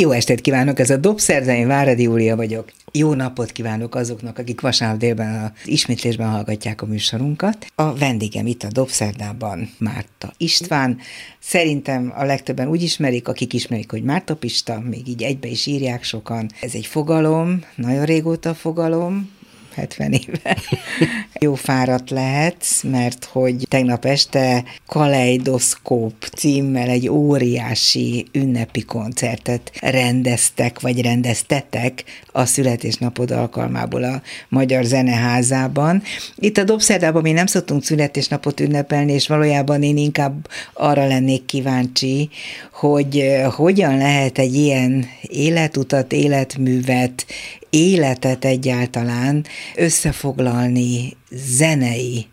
Jó estét kívánok, ez a Dobszerda, én Váradi Júlia vagyok. Jó napot kívánok azoknak, akik vasárnap délben az ismétlésben hallgatják a műsorunkat. A vendégem itt a Dobszerdában Márta István. Szerintem a legtöbben úgy ismerik, akik ismerik, hogy Márta Pista, még így egybe is írják sokan. Ez egy fogalom, nagyon régóta fogalom, 70 éve. Jó fáradt lehetsz, mert hogy tegnap este Kaleidoszkóp címmel egy óriási ünnepi koncertet rendeztek, vagy rendeztetek a születésnapod alkalmából a Magyar Zeneházában. Itt a Dobszerdában mi nem szoktunk születésnapot ünnepelni, és valójában én inkább arra lennék kíváncsi, hogy eh, hogyan lehet egy ilyen életutat, életművet, életet egyáltalán összefoglalni zenei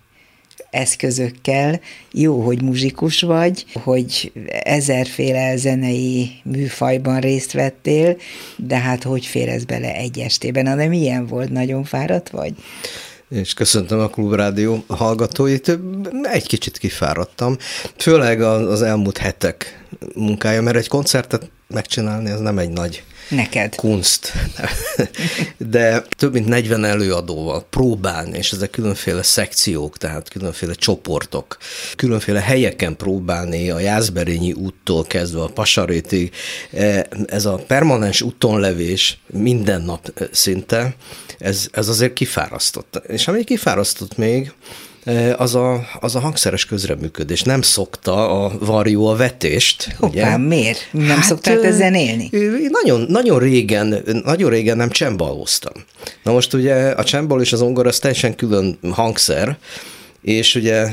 eszközökkel. Jó, hogy muzsikus vagy, hogy ezerféle zenei műfajban részt vettél, de hát hogy fér ez bele egy estében? De milyen volt? Nagyon fáradt vagy? és köszöntöm a Klubrádió hallgatóit. Egy kicsit kifáradtam, főleg az elmúlt hetek munkája, mert egy koncertet megcsinálni, ez nem egy nagy Neked. Kunst. De több mint 40 előadóval próbálni, és ezek különféle szekciók, tehát különféle csoportok, különféle helyeken próbálni, a Jászberényi úttól kezdve a Pasarétig, e, ez a permanens útonlevés minden nap e, szinte, ez, ez azért kifárasztott. És ami kifárasztott még, az a, az a hangszeres közreműködés. Nem szokta a varjú a vetést. Hoppá, ugye? miért? Nem hát, szoktál te zenélni? Nagyon, nagyon régen, nagyon régen nem csembalóztam. Na most ugye a csembal és az ongor az teljesen külön hangszer, és ugye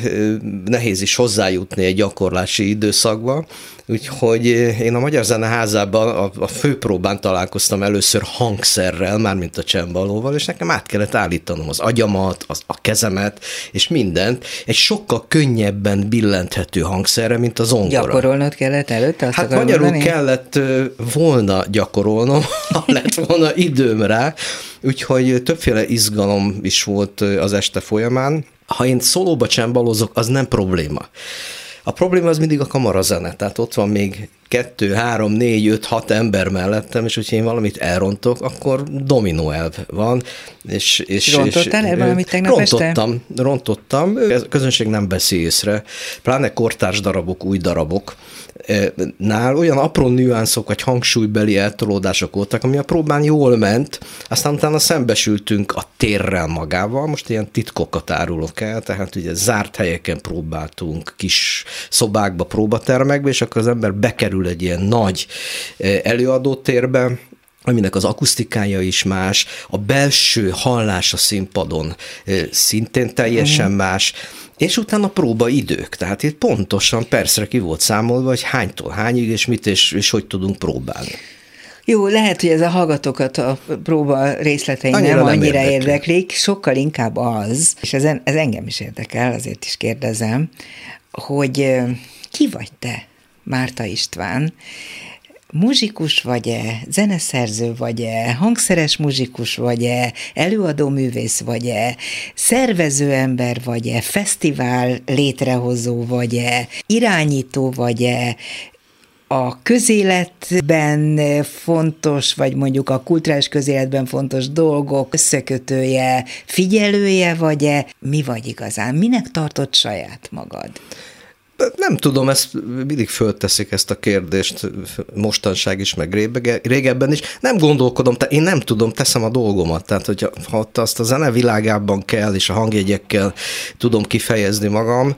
nehéz is hozzájutni egy gyakorlási időszakba, úgyhogy én a Magyar Zeneházában a, a főpróbán találkoztam először hangszerrel, mármint a csembalóval, és nekem át kellett állítanom az agyamat, az, a kezemet, és mindent egy sokkal könnyebben billenthető hangszerre, mint az ongora. Gyakorolnod kellett előtte? Azt hát magyarul mondani? kellett volna gyakorolnom, ha lett volna időm rá, úgyhogy többféle izgalom is volt az este folyamán, ha én szólóba csembalozok, az nem probléma. A probléma az mindig a kamarazene, tehát ott van még kettő, három, négy, öt, hat ember mellettem, és hogyha én valamit elrontok, akkor dominó elv van. És, és, Rontottál el valamit tegnap rontottam, este? Rontottam, a közönség nem veszi észre, pláne kortárs darabok, új darabok, nál olyan apró nüanszok vagy hangsúlybeli eltolódások voltak, ami a próbán jól ment, aztán utána szembesültünk a térrel magával, most ilyen titkokat árulok el, tehát ugye zárt helyeken próbáltunk, kis szobákba, próbatermekbe, és akkor az ember bekerül egy ilyen nagy előadótérbe, aminek az akusztikája is más, a belső hallás a színpadon szintén teljesen mm. más, és utána próba idők, tehát itt pontosan percre ki volt számolva, hogy hánytól hányig, és mit, és, és hogy tudunk próbálni. Jó, lehet, hogy ez a hallgatókat a próba részletei annyira nem annyira nem érdeklik, sokkal inkább az, és ez, ez engem is érdekel, azért is kérdezem, hogy ki vagy te, Márta István, muzsikus vagy-e, zeneszerző vagy-e, hangszeres muzsikus vagy-e, előadó művész vagy-e, szervező ember vagy-e, fesztivál létrehozó vagy-e, irányító vagy-e, a közéletben fontos, vagy mondjuk a kulturális közéletben fontos dolgok összekötője, figyelője vagy-e, mi vagy igazán? Minek tartott saját magad? Nem tudom, ezt mindig fölteszik ezt a kérdést mostanság is, meg régebben is. Nem gondolkodom, te, én nem tudom, teszem a dolgomat. Tehát, hogyha ha azt a zene világában kell, és a hangjegyekkel tudom kifejezni magam,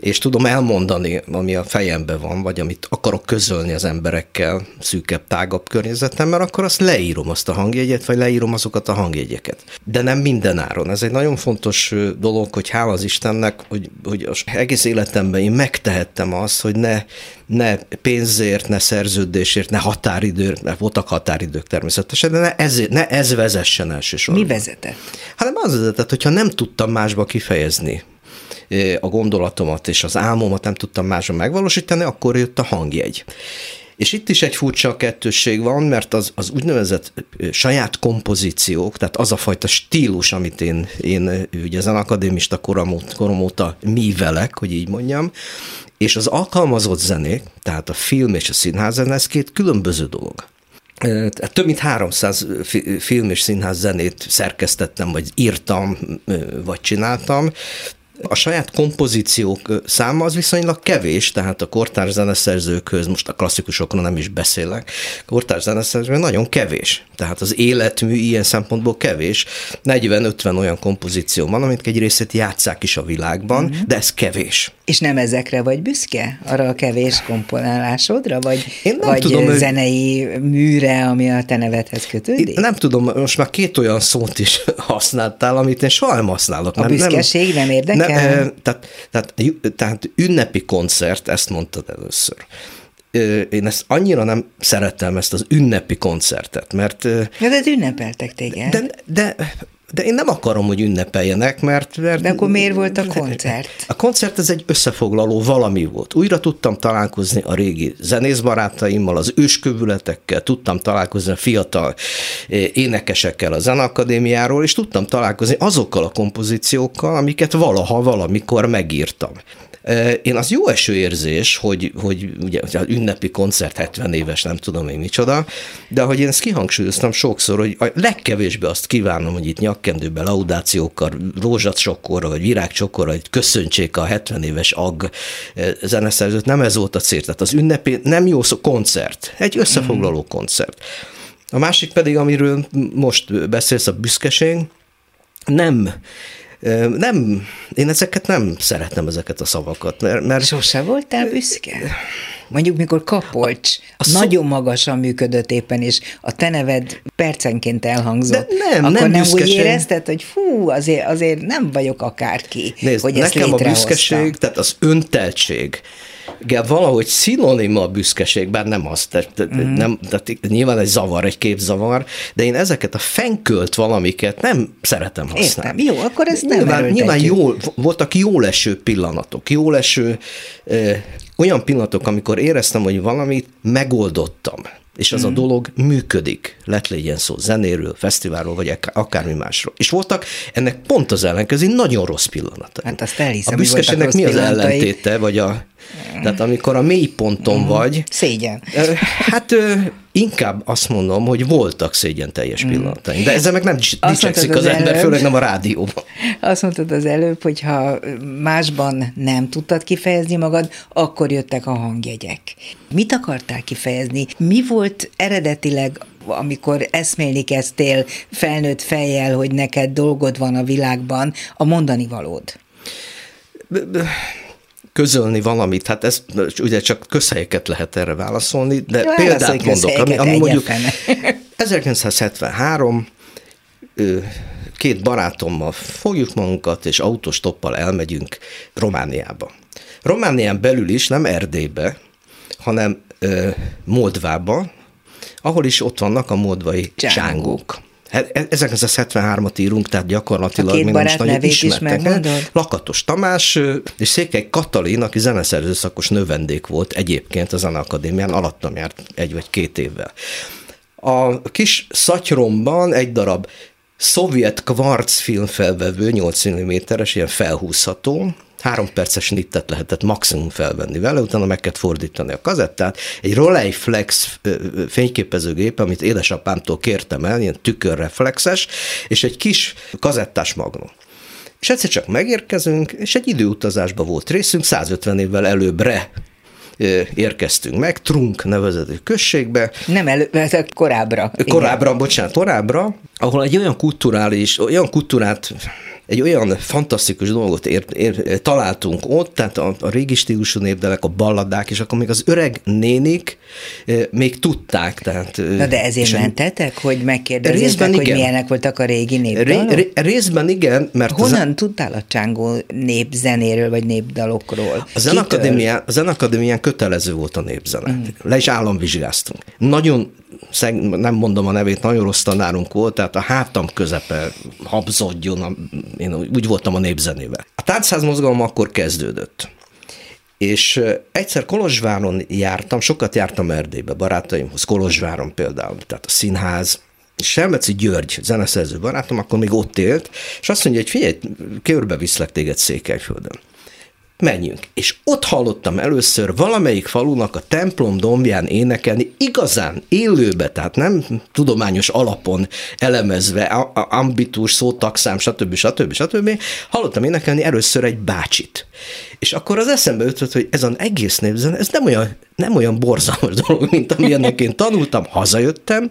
és tudom elmondani, ami a fejemben van, vagy amit akarok közölni az emberekkel szűkebb, tágabb környezetemben, akkor azt leírom azt a hangjegyet, vagy leírom azokat a hangjegyeket. De nem minden áron. Ez egy nagyon fontos dolog, hogy hála az Istennek, hogy, hogy az egész életemben én megtehettem azt, hogy ne, ne pénzért, ne szerződésért, ne határidőért, ne voltak határidők természetesen, de ne ez, ne ez vezessen elsősorban. Mi vezetett? Hát nem az vezetett, hogyha nem tudtam másba kifejezni a gondolatomat és az álmomat nem tudtam máson megvalósítani, akkor jött a hangjegy. És itt is egy furcsa kettősség van, mert az, az úgynevezett saját kompozíciók, tehát az a fajta stílus, amit én, én ugye ezen akadémista korom, korom óta művelek, hogy így mondjam, és az alkalmazott zenék, tehát a film és a színház ez két különböző dolog. Több mint 300 film és színház zenét szerkesztettem, vagy írtam, vagy csináltam, a saját kompozíciók száma az viszonylag kevés, tehát a kortárs zeneszerzőkhöz, most a klasszikusokról nem is beszélek, kortárs zeneszerző nagyon kevés. Tehát az életmű ilyen szempontból kevés. 40-50 olyan kompozíció van, amit egy részét játszák is a világban, mm-hmm. de ez kevés. És nem ezekre vagy büszke? Arra a kevés komponálásodra? Vagy, Én nem vagy tudom, zenei műre, ami a te nevedhez kötődik? Én nem tudom, most már két olyan szót is használtál, amit én soha nem használok. A büszkeség nem, nem érdekel? Nem, tehát, tehát, tehát ünnepi koncert, ezt mondtad először én ezt annyira nem szerettem, ezt az ünnepi koncertet, mert... Ja, de ünnepeltek téged. De, de de én nem akarom, hogy ünnepeljenek, mert... mert De akkor miért volt a koncert? A koncert ez egy összefoglaló valami volt. Újra tudtam találkozni a régi zenészbarátaimmal, az őskövületekkel, tudtam találkozni a fiatal eh, énekesekkel a Zenakadémiáról, és tudtam találkozni azokkal a kompozíciókkal, amiket valaha, valamikor megírtam. Én az jó eső érzés, hogy, hogy ugye az ünnepi koncert 70 éves, nem tudom én micsoda, de hogy én ezt kihangsúlyoztam sokszor, hogy a legkevésbé azt kívánom, hogy itt nyakkendőben laudációkkal, rózsacsokorra, vagy virágcsokorra, hogy köszöntsék a 70 éves ag zeneszerzőt, nem ez volt a cél. Tehát az ünnepi nem jó szó, koncert, egy összefoglaló koncert. A másik pedig, amiről most beszélsz, a büszkeség, nem nem, én ezeket nem szeretem, ezeket a szavakat. Mert, mert Sose voltál büszke? Mondjuk, mikor Kapolcs a nagyon szó... magasan működött éppen, és a te neved percenként elhangzott, De nem, akkor nem, nem büszkeség. úgy érezted, hogy fú, azért, azért nem vagyok akárki, Nézd, hogy ezt nekem a büszkeség, tehát az önteltség, valahogy szinonima a büszkeség, bár nem az, tehát, mm. nem, tehát nyilván egy zavar, egy képzavar, de én ezeket a fenkölt valamiket nem szeretem használni. Értem, jó, akkor ezt nem nyilván, nyilván jól, voltak jól eső pillanatok, jól eső ö, olyan pillanatok, amikor éreztem, hogy valamit megoldottam, és az mm. a dolog működik, lett legyen szó zenéről, fesztiválról, vagy ak- akármi másról. És voltak ennek pont az ellenkező, nagyon rossz pillanat. Hát azt elhiszem, A büszkeségnek mi az pillanatai. ellentéte, vagy a, tehát amikor a mély ponton vagy, Szégyen. hát inkább azt mondom, hogy voltak szégyen teljes pillanatai, de ezzel meg nem dicsekszik az az ember, előbb. főleg nem a rádióban. Azt mondtad az előbb, hogy ha másban nem tudtad kifejezni magad, akkor jöttek a hangjegyek. Mit akartál kifejezni? Mi volt eredetileg amikor eszmélni kezdtél felnőtt fejjel, hogy neked dolgod van a világban, a mondani valód? Közölni valamit, hát ez ugye csak közhelyeket lehet erre válaszolni, de Jó, példát válaszolj mondok, ami, ami mondjuk egyetlen. 1973 ö, két barátommal fogjuk magunkat, és autostoppal elmegyünk Romániába. Románián belül is, nem Erdélybe, hanem ö, Moldvába, ahol is ott vannak a moldvai Csángók. csángók. Hát 1973-at írunk, tehát gyakorlatilag A két még barát nagyon is ismertek. megmondod? Lakatos Tamás és Székely Katalin, aki zeneszerző szakos növendék volt egyébként a Zeneakadémián, alattam járt egy vagy két évvel. A kis szatyromban egy darab szovjet kvarc filmfelvevő, 8 mm-es, ilyen felhúzható, három perces nittet lehetett maximum felvenni vele, utána meg kellett fordítani a kazettát. Egy Rolleiflex ö, ö, fényképezőgép, amit édesapámtól kértem el, ilyen tükörreflexes, és egy kis kazettás magnum. És egyszer csak megérkezünk, és egy időutazásba volt részünk, 150 évvel előbbre érkeztünk meg, Trunk nevezető községbe, Nem elő, korábbra. korábbra, bocsánat, korábbra, ahol egy olyan kulturális, olyan kultúrát, egy olyan fantasztikus dolgot ér, ér, találtunk ott, tehát a, a régi stílusú népdelek, a balladák, és akkor még az öreg nénik eh, még tudták. Tehát, eh, Na de ezért mentetek, hogy megkérdezzétek, hogy igen. milyenek voltak a régi Ré, népdalok? ré, részben igen, mert az- Honnan tudtál a csángó népzenéről, vagy népdalokról? A Zenakadémián, a Zenakadémián kötelező volt a népzene. Mm. Le is államvizsgáztunk. Nagyon, nem mondom a nevét, nagyon rossz tanárunk volt, tehát a hátam közepe habzodjon, én úgy voltam a népzenével. A táncház mozgalom akkor kezdődött. És egyszer Kolozsváron jártam, sokat jártam Erdélybe, barátaimhoz, Kolozsváron például, tehát a színház, és Selmeci György, zeneszerző barátom, akkor még ott élt, és azt mondja, hogy figyelj, körbe viszlek téged Székelyföldön menjünk. És ott hallottam először valamelyik falunak a templom dombján énekelni, igazán élőbe, tehát nem tudományos alapon elemezve, ambitus, szótakszám, stb. stb. stb. Hallottam énekelni először egy bácsit. És akkor az eszembe jutott, hogy ez az egész népzen, ez nem olyan, nem olyan borzalmas dolog, mint amilyennek én tanultam, hazajöttem,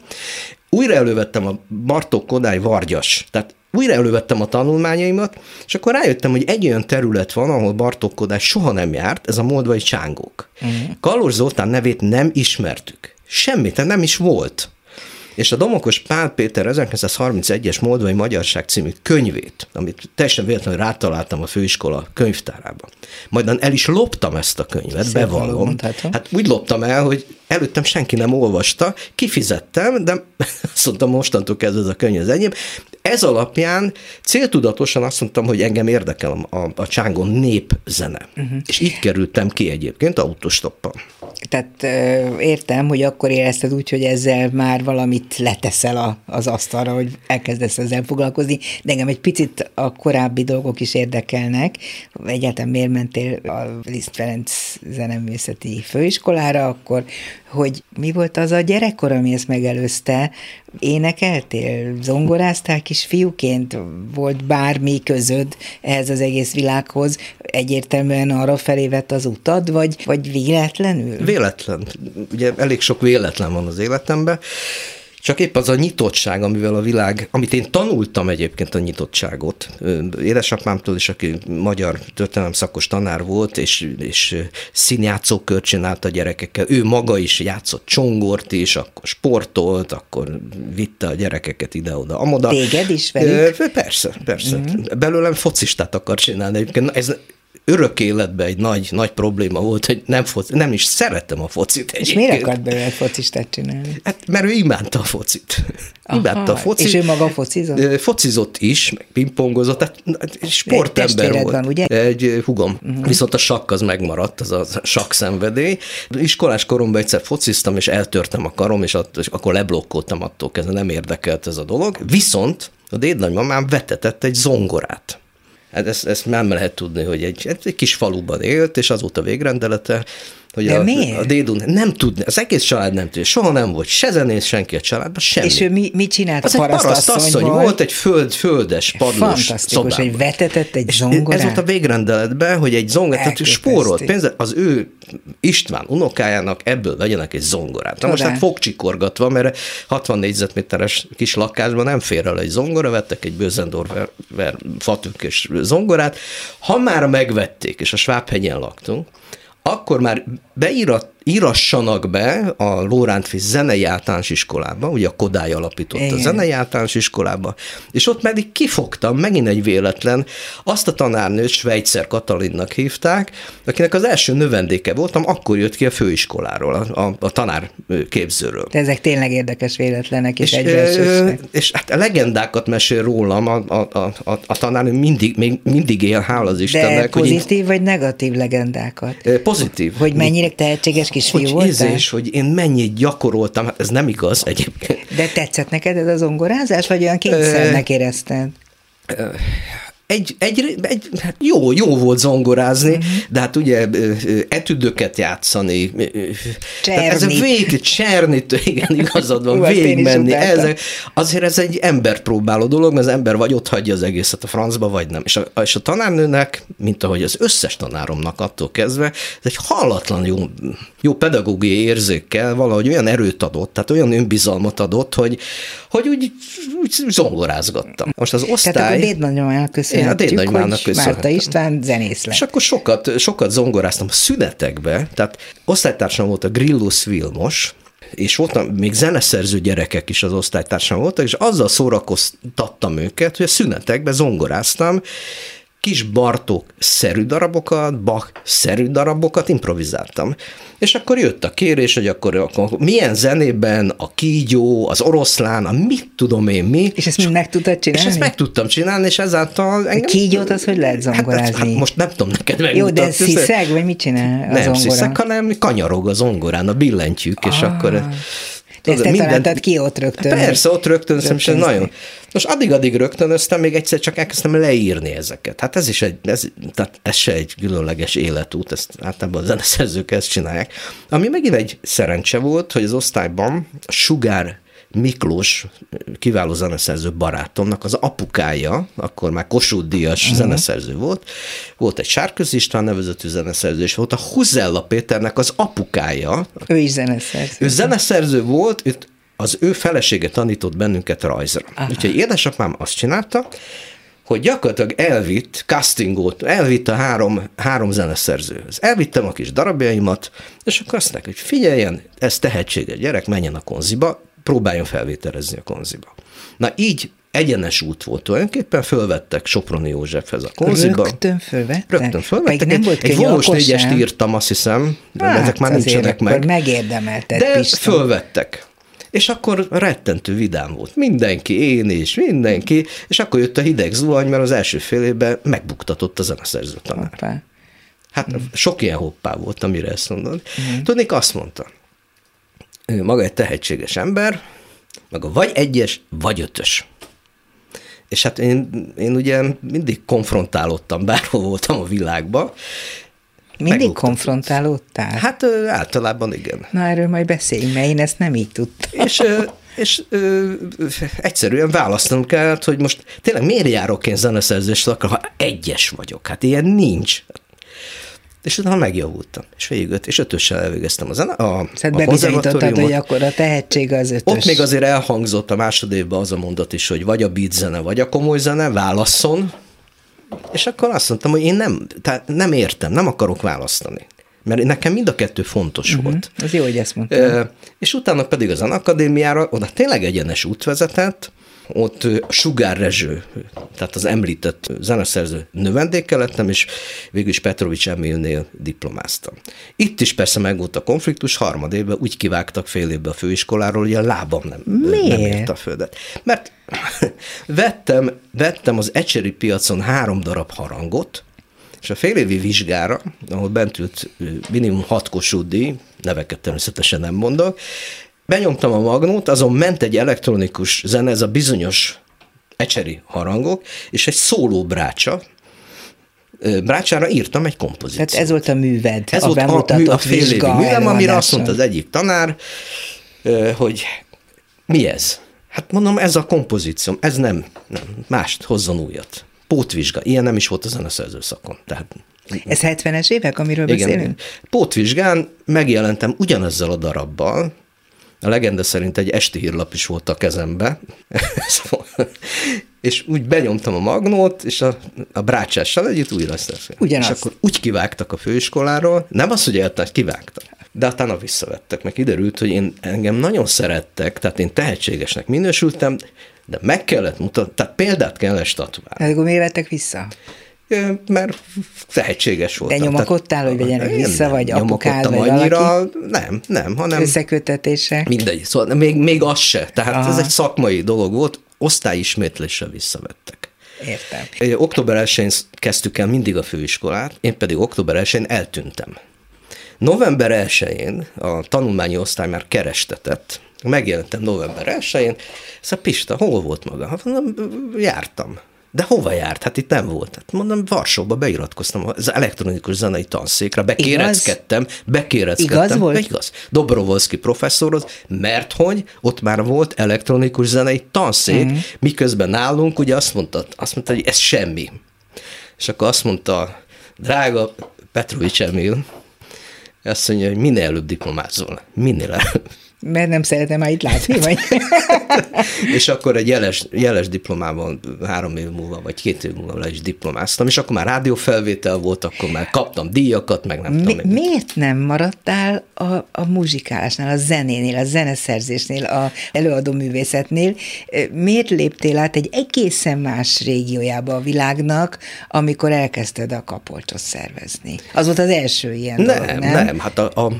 újra elővettem a Bartók Kodály Vargyas, tehát újra elővettem a tanulmányaimat, és akkor rájöttem, hogy egy olyan terület van, ahol Bartók Kodály soha nem járt, ez a moldvai csángók. Uh-huh. Kalós Zoltán nevét nem ismertük. Semmit, nem is volt és a Domokos Pál Péter 1931-es Moldvai Magyarság című könyvét, amit teljesen véletlenül rátaláltam a főiskola könyvtárába. Majd el is loptam ezt a könyvet, Szép bevallom. Hát úgy loptam el, hogy előttem senki nem olvasta, kifizettem, de azt mondtam, mostantól kezdve ez a könyv az enyém. Ez alapján céltudatosan azt mondtam, hogy engem érdekel a, a, a csángon népzene. Uh-huh. És így kerültem ki egyébként autostoppal. Tehát értem, hogy akkor érezted úgy, hogy ezzel már valamit leteszel a, az asztalra, hogy elkezdesz ezzel foglalkozni, de engem egy picit a korábbi dolgok is érdekelnek. Egyáltalán miért mentél a Liszt Ferenc zeneművészeti főiskolára, akkor hogy mi volt az a gyerekkor, ami ezt megelőzte, énekeltél, zongoráztál kisfiúként, volt bármi közöd ehhez az egész világhoz, egyértelműen arra felé vett az utad, vagy, vagy véletlenül? Véletlen. Ugye elég sok véletlen van az életemben. Csak épp az a nyitottság, amivel a világ, amit én tanultam egyébként a nyitottságot. Édesapámtól is, aki magyar történelem szakos tanár volt, és, és színjátszókört csinált a gyerekekkel. Ő maga is játszott csongort is, akkor sportolt, akkor vitte a gyerekeket ide-oda, amoda. Téged is velük? Persze, persze. Mm-hmm. Belőlem focistát akar csinálni. Egyébként ez örök életben egy nagy, nagy probléma volt, hogy nem, foci, nem is szerettem a focit egyébként. És miért akart belőle focistát csinálni? Hát, mert ő imádta a focit. Aha, imádta a focit. És ő maga focizott? Focizott is, meg pingpongozott, tehát sportember volt. Van, ugye? Egy hugom. Uh-huh. Viszont a sakk az megmaradt, az a sakk szenvedély. Iskolás koromban egyszer fociztam, és eltörtem a karom, és, att, és akkor leblokkoltam attól kezdve, nem érdekelt ez a dolog. Viszont a dédnagymamám vetetett egy zongorát. Hát ezt, ezt nem lehet tudni, hogy egy, egy kis faluban élt, és az volt a végrendelete, hogy De a, miért? a dédun nem tudni, az egész család nem tudja, soha nem volt se zenész, senki a családban, semmi. És ő mi, mit csinált? Az egy parasztasszony volt, volt, egy föld, földes, padlós Fantasztikus, szobában. hogy vetetett egy zongorát. Ez volt a végrendeletben, hogy egy zongorát, tehát spórolt pénzt, az ő István unokájának ebből vegyenek egy zongorát. Na most hát fogcsikorgatva, mert 60 négyzetméteres kis lakásban nem fér el egy zongora, vettek egy Bözendorfer fatükkös zongorát. Ha már megvették, és a Svábhegyen laktunk, akkor már beírat, írassanak be a Lórántfi zenei általános iskolába, ugye a Kodály alapított Igen. a zenei általános iskolába, és ott pedig kifogtam, megint egy véletlen, azt a tanárnőt Svejtszer Katalinnak hívták, akinek az első növendéke voltam, akkor jött ki a főiskoláról, a, a, a tanárképzőről. De ezek tényleg érdekes véletlenek, és, és egyre És hát a legendákat mesél rólam, a, a, a, a tanárnő mindig, még mindig él, hál az Istennek. De pozitív hogy vagy negatív legendákat? Pozitív. Hogy mennyire tehetséges kisfiú hogy voltál? Ízés, hogy én mennyit gyakoroltam, hát ez nem igaz egyébként. De tetszett neked ez a zongorázás, vagy olyan kényszernek érezted? Egy, egy, egy hát jó, jó volt zongorázni, uh-huh. de hát ugye etüdöket játszani, cserni. ez a vég, cserni, igen, igazad van, végigmenni, ezek, azért ez egy ember próbáló dolog, mert az ember vagy ott hagyja az egészet a francba, vagy nem. És a, és a tanárnőnek, mint ahogy az összes tanáromnak attól kezdve, ez egy hallatlan jó, jó pedagógiai érzékkel valahogy olyan erőt adott, tehát olyan önbizalmat adott, hogy, hogy úgy, úgy zongorázgattam. Most az osztály... Tehát akkor én a dédnagymának köszönhetem. Márta István zenész lett. És akkor sokat, sokat zongoráztam a szünetekbe, tehát osztálytársam volt a Grillus Vilmos, és voltam, még zeneszerző gyerekek is az osztálytársam voltak, és azzal szórakoztattam őket, hogy a szünetekben zongoráztam, kis Bartók-szerű darabokat, Bach-szerű darabokat improvizáltam. És akkor jött a kérés, hogy akkor, akkor milyen zenében a kígyó, az oroszlán, a mit tudom én mi. És ezt mind meg tudtad csinálni? És ezt meg tudtam csinálni, és ezáltal... Engem... A kígyót az hogy lehet zongorázni? Hát, hát most nem tudom neked megmutatni. Jó, de sziszeg, vagy mit csinál a Nem zongora? sziszeg, hanem kanyarog a zongorán, a billentyűk, ah. és akkor de ezt te minden... találtad ki ott rögtön. Persze, ott rögtön, rögtön nagyon. Most addig-addig rögtönöztem, még egyszer csak elkezdtem leírni ezeket. Hát ez is egy, ez, tehát ez se egy különleges életút, ezt általában a zeneszerzők ezt csinálják. Ami megint egy szerencse volt, hogy az osztályban Sugár Miklós, kiváló zeneszerző barátomnak az apukája, akkor már Kossuth Díjas uh-huh. zeneszerző volt, volt egy Sárközi István nevezetű zeneszerző, és volt a Huzella Péternek az apukája. Ő is zeneszerző. Ő zeneszerző volt, őt, az ő felesége tanított bennünket rajzra. Aha. Úgyhogy édesapám azt csinálta, hogy gyakorlatilag elvitt castingot, elvitt a három, három zeneszerzőhöz. Elvittem a kis darabjaimat, és akkor azt neki, hogy figyeljen, ez tehetséges gyerek, menjen a konziba, próbáljon felvételezni a konziba. Na így egyenes út volt tulajdonképpen, fölvettek Soproni Józsefhez a konziba. Rögtön fölvettek? Rögtön fölvettek. nem volt egy vonós négyest írtam, azt hiszem, de hát, ezek már nincsenek meg. megérdemelted, De Pista. fölvettek. És akkor rettentő vidám volt. Mindenki, én is, mindenki. És akkor jött a hideg zuhany, mert az első fél évben megbuktatott a zeneszerző tanár. Hoppá. Hát mm. sok ilyen hoppá volt, amire ezt mondod. Mm. Tudnék, azt mondta, ő maga egy tehetséges ember, maga vagy egyes, vagy ötös. És hát én, én ugye mindig konfrontálódtam, bárhol voltam a világban. Mindig Meguttam. konfrontálódtál? Hát ö, általában igen. Na erről majd beszéljünk, mert én ezt nem így tudtam. És, ö, és ö, egyszerűen választanom kellett, hogy most tényleg miért járok én zeneszerzésre, ha egyes vagyok? Hát ilyen nincs és utána megjavultam, és végig öt, és ötössel elvégeztem a, zene, a, szóval a bebizonyítottad, hogy akkor a tehetség az ötös. Ott még azért elhangzott a másodévben az a mondat is, hogy vagy a beat zene, vagy a komoly zene, válasszon, és akkor azt mondtam, hogy én nem, tehát nem értem, nem akarok választani. Mert nekem mind a kettő fontos uh-huh. volt. Ez jó, hogy ezt mondtam. És utána pedig az akadémiára, oda tényleg egyenes út vezetett, ott Sugár Rezső, tehát az említett zeneszerző növendékkel lettem, és végül is Petrovics Emilnél diplomáztam. Itt is persze meg volt a konfliktus, harmad évben úgy kivágtak fél évbe a főiskoláról, hogy a lábam nem, Miért? nem ért a földet. Mert vettem, vettem az ecseri piacon három darab harangot, és a félévi vizsgára, ahol bent ült minimum hat kosúdi, neveket természetesen nem mondok, Benyomtam a magnót, azon ment egy elektronikus zene, ez a bizonyos ecseri harangok, és egy szóló brácsa, Brácsára írtam egy kompozíciót. Tehát ez volt a műved, ez a volt a, mű, a fél évi művem, amire azt mondta az egyik tanár, hogy mi ez? Hát mondom, ez a kompozícióm, ez nem, nem, mást hozzon újat. Pótvizsga, ilyen nem is volt a zeneszerző szakon. Tehát, ez 70-es évek, amiről igen, beszélünk? Pótvizsgán megjelentem ugyanezzel a darabbal, a legenda szerint egy esti hírlap is volt a kezembe, és úgy benyomtam a magnót, és a, a brácsással együtt újra Ugyanaz. És akkor úgy kivágtak a főiskoláról, nem az, hogy eltárt, kivágtak. De utána visszavettek, meg kiderült, hogy én engem nagyon szerettek, tehát én tehetségesnek minősültem, de meg kellett mutatni, tehát példát kellett statuálni. Akkor miért vettek vissza? Mert tehetséges volt. De nyomakodtál, hogy vegyenek vissza, nem, vagy apukád, vagy annyira, valaki? Nem, nem, hanem... Összekötetések? Mindegy, szóval még, még az se. Tehát Aha. ez egy szakmai dolog volt, osztályismétléssel visszavettek. Értem. Október 1-én kezdtük el mindig a főiskolát, én pedig október 1-én eltűntem. November 1-én a tanulmányi osztály már kerestetett, megjelentem november 1-én, szóval Pista, hol volt maga? Hát mondom, jártam. De hova járt? Hát itt nem volt. Hát mondom, Varsóba beiratkoztam az elektronikus zenei tanszékre, bekéreckedtem, igaz? bekéreckedtem. Igaz volt? Igaz. Dobrovolszki professzorhoz, mert hogy ott már volt elektronikus zenei tanszék, uh-huh. miközben nálunk ugye azt mondta, azt mondta, hogy ez semmi. És akkor azt mondta, drága Petrovics Emil, azt mondja, hogy minél előbb diplomázol, minél előbb. Mert nem szeretem már itt látni, vagy? és akkor egy jeles, jeles diplomában három év múlva, vagy két év múlva le is diplomáztam, és akkor már rádiófelvétel volt, akkor már kaptam díjakat, meg nem Mi, tudom. Miért nem maradtál a, a muzsikálásnál, a zenénél, a zeneszerzésnél, a előadó művészetnél? Miért léptél át egy egészen más régiójába a világnak, amikor elkezdted a kapolcsot szervezni? Az volt az első ilyen nem, dolog, nem? Nem, hát a, a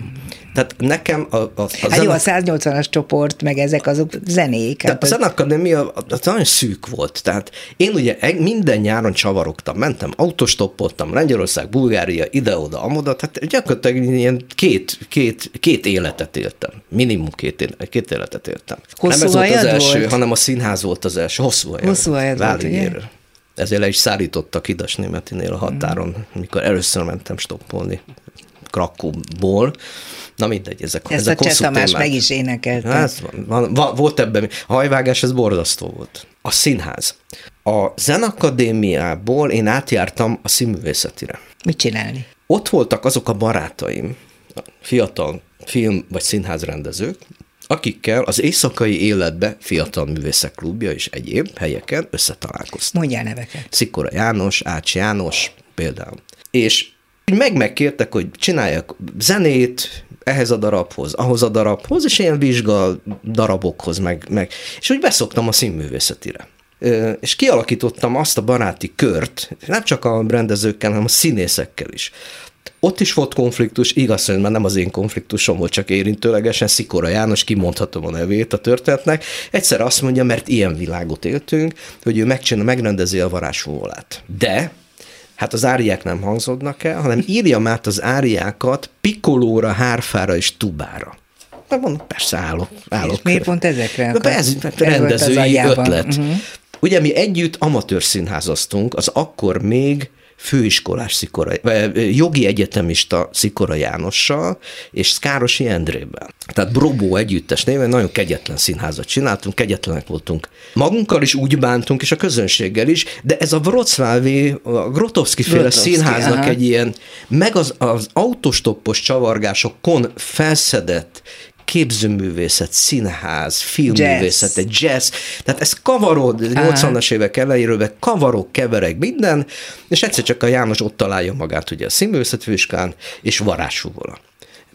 tehát nekem a, a, a hát jó, a 180-as csoport, meg ezek azok zenék. Hát a zenakadémia az nagyon szűk volt. Tehát én ugye minden nyáron csavarogtam, mentem, autostoppoltam, Lengyelország, Bulgária, ide-oda, amoda, tehát gyakorlatilag ilyen két, két, két életet éltem. Minimum két, két életet éltem. Hosszú Nem ez volt az első, volt? hanem a színház volt az első. Hosszú hajad. Hosszú hajad volt, ugye? Ezért le is szállítottak Hidas Németinél a határon, mm. mikor először mentem stoppolni Krakóból. Na mindegy, ezek, Ezt ezek a Cseh Tamás meg is énekelte. Hát, van, van, volt ebben, a hajvágás, ez borzasztó volt. A színház. A zenakadémiából én átjártam a színművészetire. Mit csinálni? Ott voltak azok a barátaim, fiatal film- vagy színházrendezők, akikkel az éjszakai életbe fiatal művészek klubja és egyéb helyeken összetalálkoztak. Mondjál neveket. Szikora János, Ács János például. És meg megkértek, hogy csináljak zenét, ehhez a darabhoz, ahhoz a darabhoz, és ilyen vizsga darabokhoz, meg, meg. és úgy beszoktam a színművészetire. És kialakítottam azt a baráti kört, nem csak a rendezőkkel, hanem a színészekkel is. Ott is volt konfliktus, igaz, hogy már nem az én konfliktusom volt, csak érintőlegesen, Szikora János, kimondhatom a nevét a történetnek, egyszer azt mondja, mert ilyen világot éltünk, hogy ő megcsinál, megrendezi a varázsfúvolát. De hát az áriák nem hangzódnak el, hanem írjam át az áriákat pikolóra, hárfára és tubára. Na mondom, persze állok. állok. És miért pont ezekre? De ez, ez rendezői ötlet. Uh-huh. Ugye mi együtt amatőr színházaztunk, az akkor még főiskolás Szikora, jogi egyetemista Szikora Jánossal és Szkárosi Endrével. Tehát Brobó együttes néven nagyon kegyetlen színházat csináltunk, kegyetlenek voltunk. Magunkkal is úgy bántunk, és a közönséggel is, de ez a Wrocławi, a Grotowski féle színháznak aha. egy ilyen, meg az, az autostoppos csavargásokon felszedett képzőművészet, színház, filmművészet, jazz. jazz, tehát ez kavarod, 80-as évek elejéről kavarok, keverek, minden, és egyszer csak a János ott találja magát ugye a színművészetvizsgán, és varázsúvola.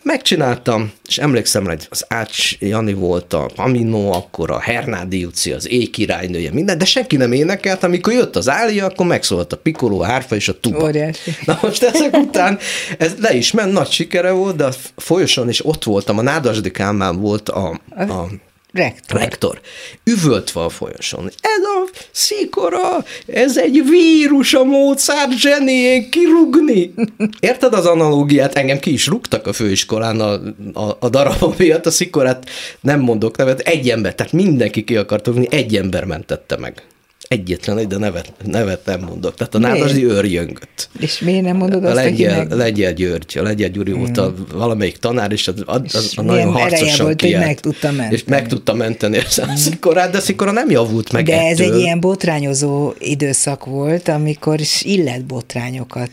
Megcsináltam, és emlékszem, hogy az Ács Jani volt a Pamino, akkor a Hernádi Juci, az éj királynője, minden, de senki nem énekelt, amikor jött az Ália, akkor megszólalt a pikoló, a hárfa és a tuba. Óriási. Na most ezek után ez le is ment, nagy sikere volt, de folyosan is ott voltam, a Nádasdi Kálmán volt a, a Rektor. Rektor. Üvöltve a folyoson. Ez a szikora, ez egy vírus a Mozart zsenién kirugni. Érted az analógiát? Engem ki is rúgtak a főiskolán a, a, a darabom miatt, a szikorát nem mondok nevet, egy ember, tehát mindenki ki akart rúgni, egy ember mentette meg. Egyetlen egy, de nevet, nevet nem mondok. Tehát a nádasdi őrjöngött. És miért nem mondod a azt, Lengyel, meg... Lengyel György, a Lengyel Gyuri volt a hmm. valamelyik tanár, és az, az, az a nagyon harcosan volt, kiállt, hogy meg tudta menteni. És meg tudta menteni a hmm. szikorát, de szikora nem javult meg De ettől. ez egy ilyen botrányozó időszak volt, amikor is illet botrányokat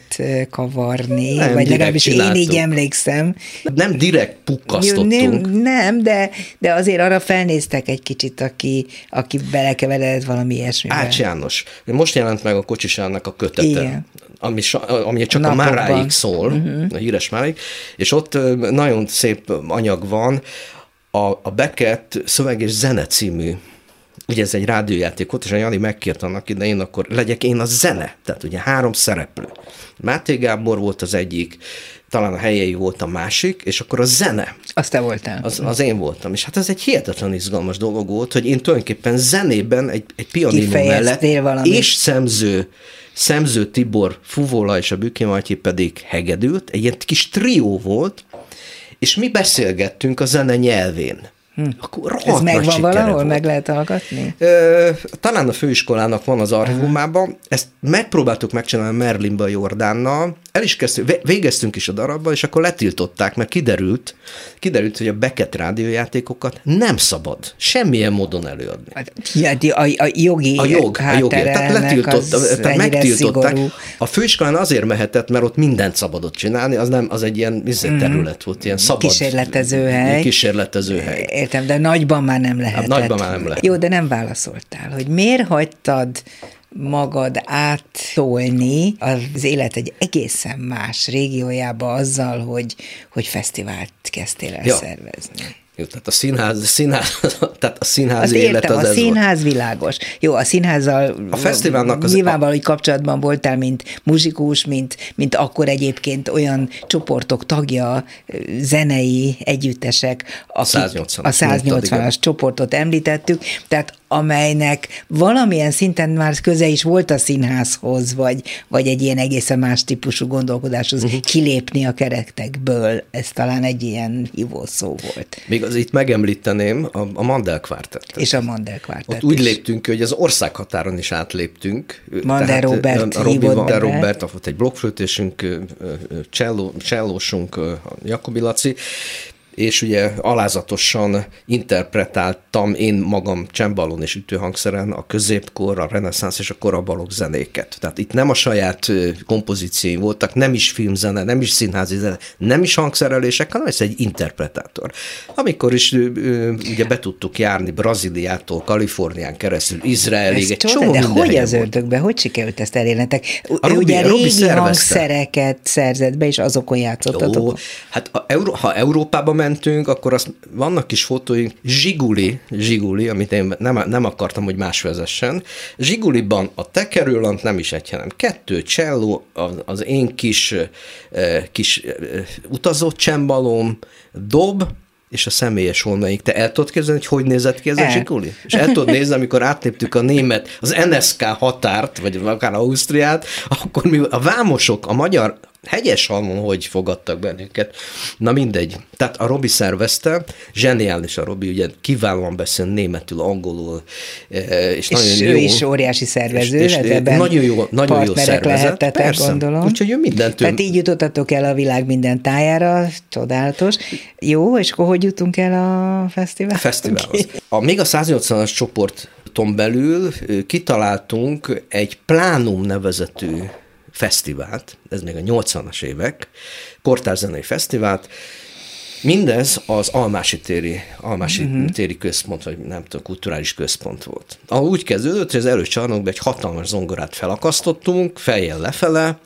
kavarni, nem, vagy legalábbis én így emlékszem. Nem direkt pukkasztottunk. Nem, nem de, de azért arra felnéztek egy kicsit, aki, aki belekeveredett valami ilyesmibe. Ács János. Most jelent meg a kocsisának a kötete. Igen ami, ami csak Napokban. a Máráig szól, uh-huh. a híres Máráig, és ott nagyon szép anyag van, a, a Beckett szöveg és zene című ugye ez egy rádiójáték volt, és a Jani megkért annak idején, akkor legyek én a zene, tehát ugye három szereplő. Máté Gábor volt az egyik, talán a helyei volt a másik, és akkor a zene. Azt te voltál. Az, az én voltam. És hát ez egy hihetetlen izgalmas dolog volt, hogy én tulajdonképpen zenében egy, egy pianino mellett, valamit. és szemző, szemző Tibor Fuvola és a Büki Matyi pedig hegedült, egy ilyen kis trió volt, és mi beszélgettünk a zene nyelvén. Hm. Akkor Ez megvan valahol? Volt. Meg lehet hallgatni? Ö, talán a főiskolának van az archívumában. Ezt megpróbáltuk megcsinálni Merlinbe a Jordánnal. El is kezdtünk, végeztünk is a darabban, és akkor letiltották, mert kiderült, kiderült, hogy a Beckett rádiójátékokat nem szabad semmilyen módon előadni. Ja, a, a jogi A jog, a jogi. Tehát letiltott, tehát megtiltották. Szigorú. A főiskolán azért mehetett, mert ott mindent szabadott csinálni, az nem, az egy ilyen mm. terület volt, ilyen szabad. Kísérletező hely. Kísérletező hely. Értem, de nagyban már nem lehetett. Hát nagyban már nem lehet. Jó, de nem válaszoltál, hogy miért hagytad magad áttolni az élet egy egészen más régiójába azzal, hogy, hogy fesztivált kezdtél el ja. szervezni. Jó, tehát a színház, színház, tehát a színház az élet értem, az a színház volt. világos. Jó, a színházzal a fesztiválnak az nyilvánvaló, hogy kapcsolatban voltál, mint muzsikus, mint, mint akkor egyébként olyan csoportok tagja, zenei együttesek, akik 180 a 180-as csoportot említettük, tehát amelynek valamilyen szinten már köze is volt a színházhoz, vagy, vagy egy ilyen egészen más típusú gondolkodáshoz uh-huh. kilépni a kerektekből. Ez talán egy ilyen hívószó volt. Még az itt megemlíteném a, a Mandel kvártettet. És a Mandel kvártett Ott úgy léptünk hogy az országhatáron is átléptünk. Mandel Robert a Robi Mandel Robert, volt egy blokkflötésünk, cselló, csellósunk, Jakobi Laci, és ugye alázatosan interpretáltam én magam csembalon és ütőhangszeren a középkor, a reneszánsz és a korabalok zenéket. Tehát itt nem a saját kompozíciói voltak, nem is filmzene, nem is színházi zene, nem is hangszerelések, hanem ez egy interpretátor. Amikor is ugye be tudtuk járni Brazíliától, Kalifornián keresztül, Izraelig, egy csomó De hogy az ördögbe, hogy sikerült ezt elérnetek? A ugye régi Robi hangszereket szerzett be, és azokon játszottatok. Jó, hát a Euró- ha Európába mentünk, akkor azt, vannak kis fotóink, Zsiguli, Zsiguli, amit én nem, nem akartam, hogy más vezessen. Zsiguliban a tekerőlant nem is egy, hanem kettő cselló, az, én kis, kis utazó csembalom, dob, és a személyes holmeink. Te el tudod képzelni, hogy hogy nézett ki ez a zsikuli? És el tudod nézni, amikor átléptük a német, az NSK határt, vagy akár Ausztriát, akkor mi a vámosok, a magyar hegyes halmon hogy fogadtak bennünket. Na mindegy. Tehát a Robi szervezte, zseniális a Robi, ugye kiválóan beszél németül, angolul, eh, és, és nagyon ő jó. is óriási szervező, és, és hát ebben nagyon jó, nagyon jó szervezet. Persze. gondolom. Úgyhogy ő mindent. Tehát így jutottatok el a világ minden tájára, csodálatos. Jó, és akkor hogy jutunk el a fesztiválhoz? A fesztiválhoz. A, még a 180-as csoporton belül kitaláltunk egy Plánum nevezetű fesztivált, ez még a 80-as évek, kortárzenei fesztivált, Mindez az Almási téri, Almási uh-huh. téri központ, vagy nem tudom, kulturális központ volt. Ahol úgy kezdődött, hogy az előcsarnokban egy hatalmas zongorát felakasztottunk, fejjel lefele,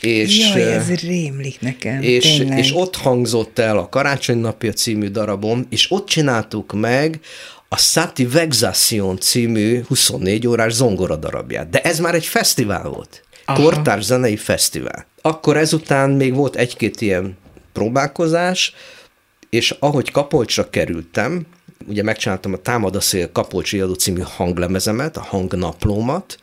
és, Jaj, ez rémlik nekem, és, és ott hangzott el a Karácsony napja című darabom, és ott csináltuk meg a Sati Vexation című 24 órás zongora darabját. De ez már egy fesztivál volt. Aha. kortárs zenei fesztivál. Akkor ezután még volt egy-két ilyen próbálkozás, és ahogy Kapolcsra kerültem, ugye megcsináltam a Támad a szél Kapolcsi Jadó című hanglemezemet, a hangnaplómat,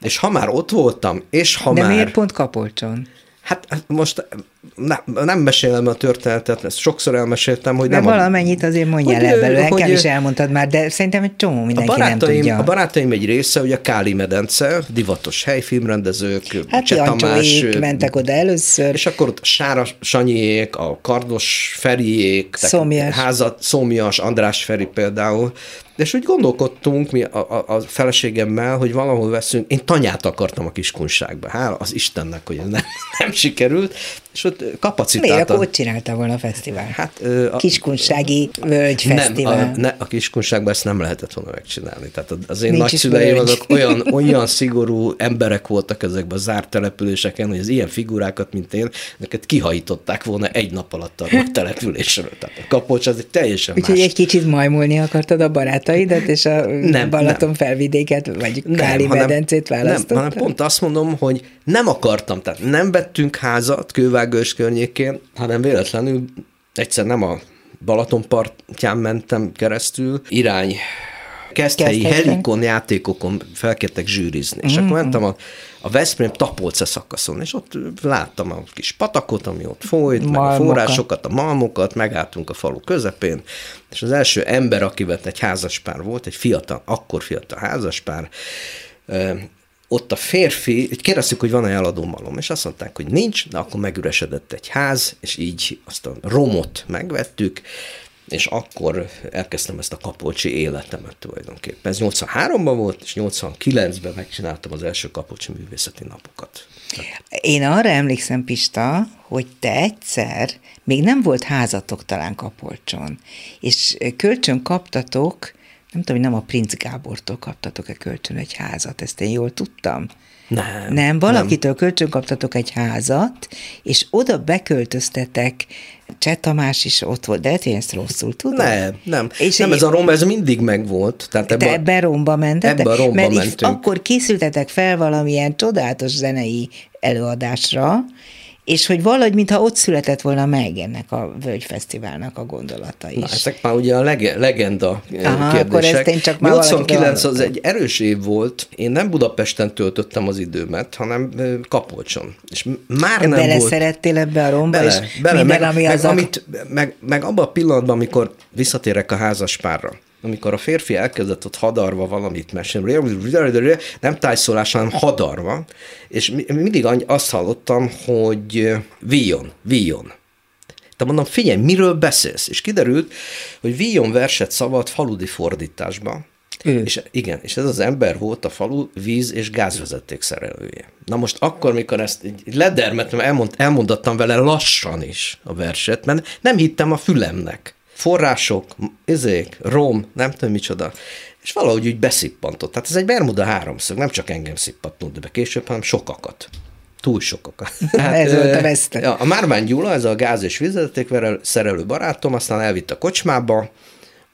és ha már ott voltam, és ha De már... De miért pont Kapolcson? Hát most ne, nem mesélem a történetet, ezt sokszor elmeséltem, hogy de nem... valamennyit azért mondjál el belőle, hogy, is elmondtad már, de szerintem egy csomó mindenki a barátaim, nem tudja. A barátaim egy része, ugye a Káli medence, divatos helyfilmrendezők, hát Cseh Tamás, mentek oda először. És akkor ott Sára Sanyiék, a Kardos Feriék, Szomjas. Házat, Szomjas, András Feri például, és úgy gondolkodtunk mi a, a, a feleségemmel, hogy valahol veszünk, én tanyát akartam a kiskunságba, hála az Istennek, hogy ez nem, nem sikerült, és ott kapacitáltan... Miért akkor ott csinálta volna a fesztivál? Hát, a, Kiskunsági Völgy Fesztivál. Nem, a, ne, a Kiskunságban ezt nem lehetett volna megcsinálni. Tehát az én Nincs nagyszüleim azok olyan, olyan szigorú emberek voltak ezekben a zárt településeken, hogy az ilyen figurákat, mint én, neked kihajították volna egy nap alatt a településről. Tehát a kapocs az egy teljesen Úgyhogy egy kicsit majmulni akartad a barátaidat, és a nem, Balaton nem. felvidéket, vagy nem, Káli hanem, medencét választottad? Nem, hanem pont azt mondom, hogy nem akartam, tehát nem vettünk házat Kővágős környékén, hanem véletlenül egyszer nem a Balaton partján mentem keresztül, irány keszthelyi helikon játékokon felkértek zsűrizni. És Mhm. akkor mentem a, a Veszprém Tapolce szakaszon, és ott láttam a kis patakot, ami ott folyt, meg a forrásokat, a malmokat, megálltunk a falu közepén, és az első ember, akivel egy házaspár volt, egy fiatal, akkor fiatal házaspár, ott a férfi, kérdeztük, hogy van-e eladó malom, és azt mondták, hogy nincs, de akkor megüresedett egy ház, és így azt a romot megvettük, és akkor elkezdtem ezt a kapolcsi életemet tulajdonképpen. Ez 83-ban volt, és 89-ben megcsináltam az első kapolcsi művészeti napokat. Én arra emlékszem, Pista, hogy te egyszer, még nem volt házatok talán Kapolcson, és kölcsön kaptatok, nem tudom, hogy nem a Princ Gábortól kaptatok-e kölcsön egy házat, ezt én jól tudtam. Nem, Nem, valakitől kölcsön kaptatok egy házat, és oda beköltöztetek, Cseh Tamás is ott volt, de lehet, hogy ezt rosszul tudom. Nem, nem. És nem, egy- ez a rom, ez mindig megvolt. Tehát Te ebbe, a- ebbe romba mentetek? ebbe a romba Mert mentünk. akkor készültetek fel valamilyen csodálatos zenei előadásra, és hogy valahogy, mintha ott született volna meg ennek a Völgyfesztiválnak a gondolata is. Na, ezek már ugye a lege, legenda eh, Aha, kérdések. akkor én csak már 89 az egy erős év volt. Én nem Budapesten töltöttem az időmet, hanem Kapolcson. És már nem volt... Beleszerettél ebbe a romba, Bele, és bele, minden, meg, ami meg, az amit, meg, meg abban a pillanatban, amikor visszatérek a házaspárra, amikor a férfi elkezdett ott hadarva valamit mesélni, nem tájszólás, hanem hadarva, és mi- mindig azt hallottam, hogy víjon, víjon. Te mondom, figyelj, miről beszélsz? És kiderült, hogy víjon verset szavalt faludi fordításba. Ő. És igen, és ez az ember volt a falu víz- és gázvezeték szerelője. Na most akkor, mikor ezt így ledermettem, elmond, elmondattam vele lassan is a verset, mert nem hittem a fülemnek. Források, izék, rom, nem tudom micsoda. És valahogy úgy beszippantott. Tehát ez egy Bermuda háromszög, nem csak engem szippantott be később, hanem sokakat. Túl sokakat. Ez volt a veszte. A Márvány Gyula, ez a gáz- és vízvezeték szerelő barátom, aztán elvitt a kocsmába,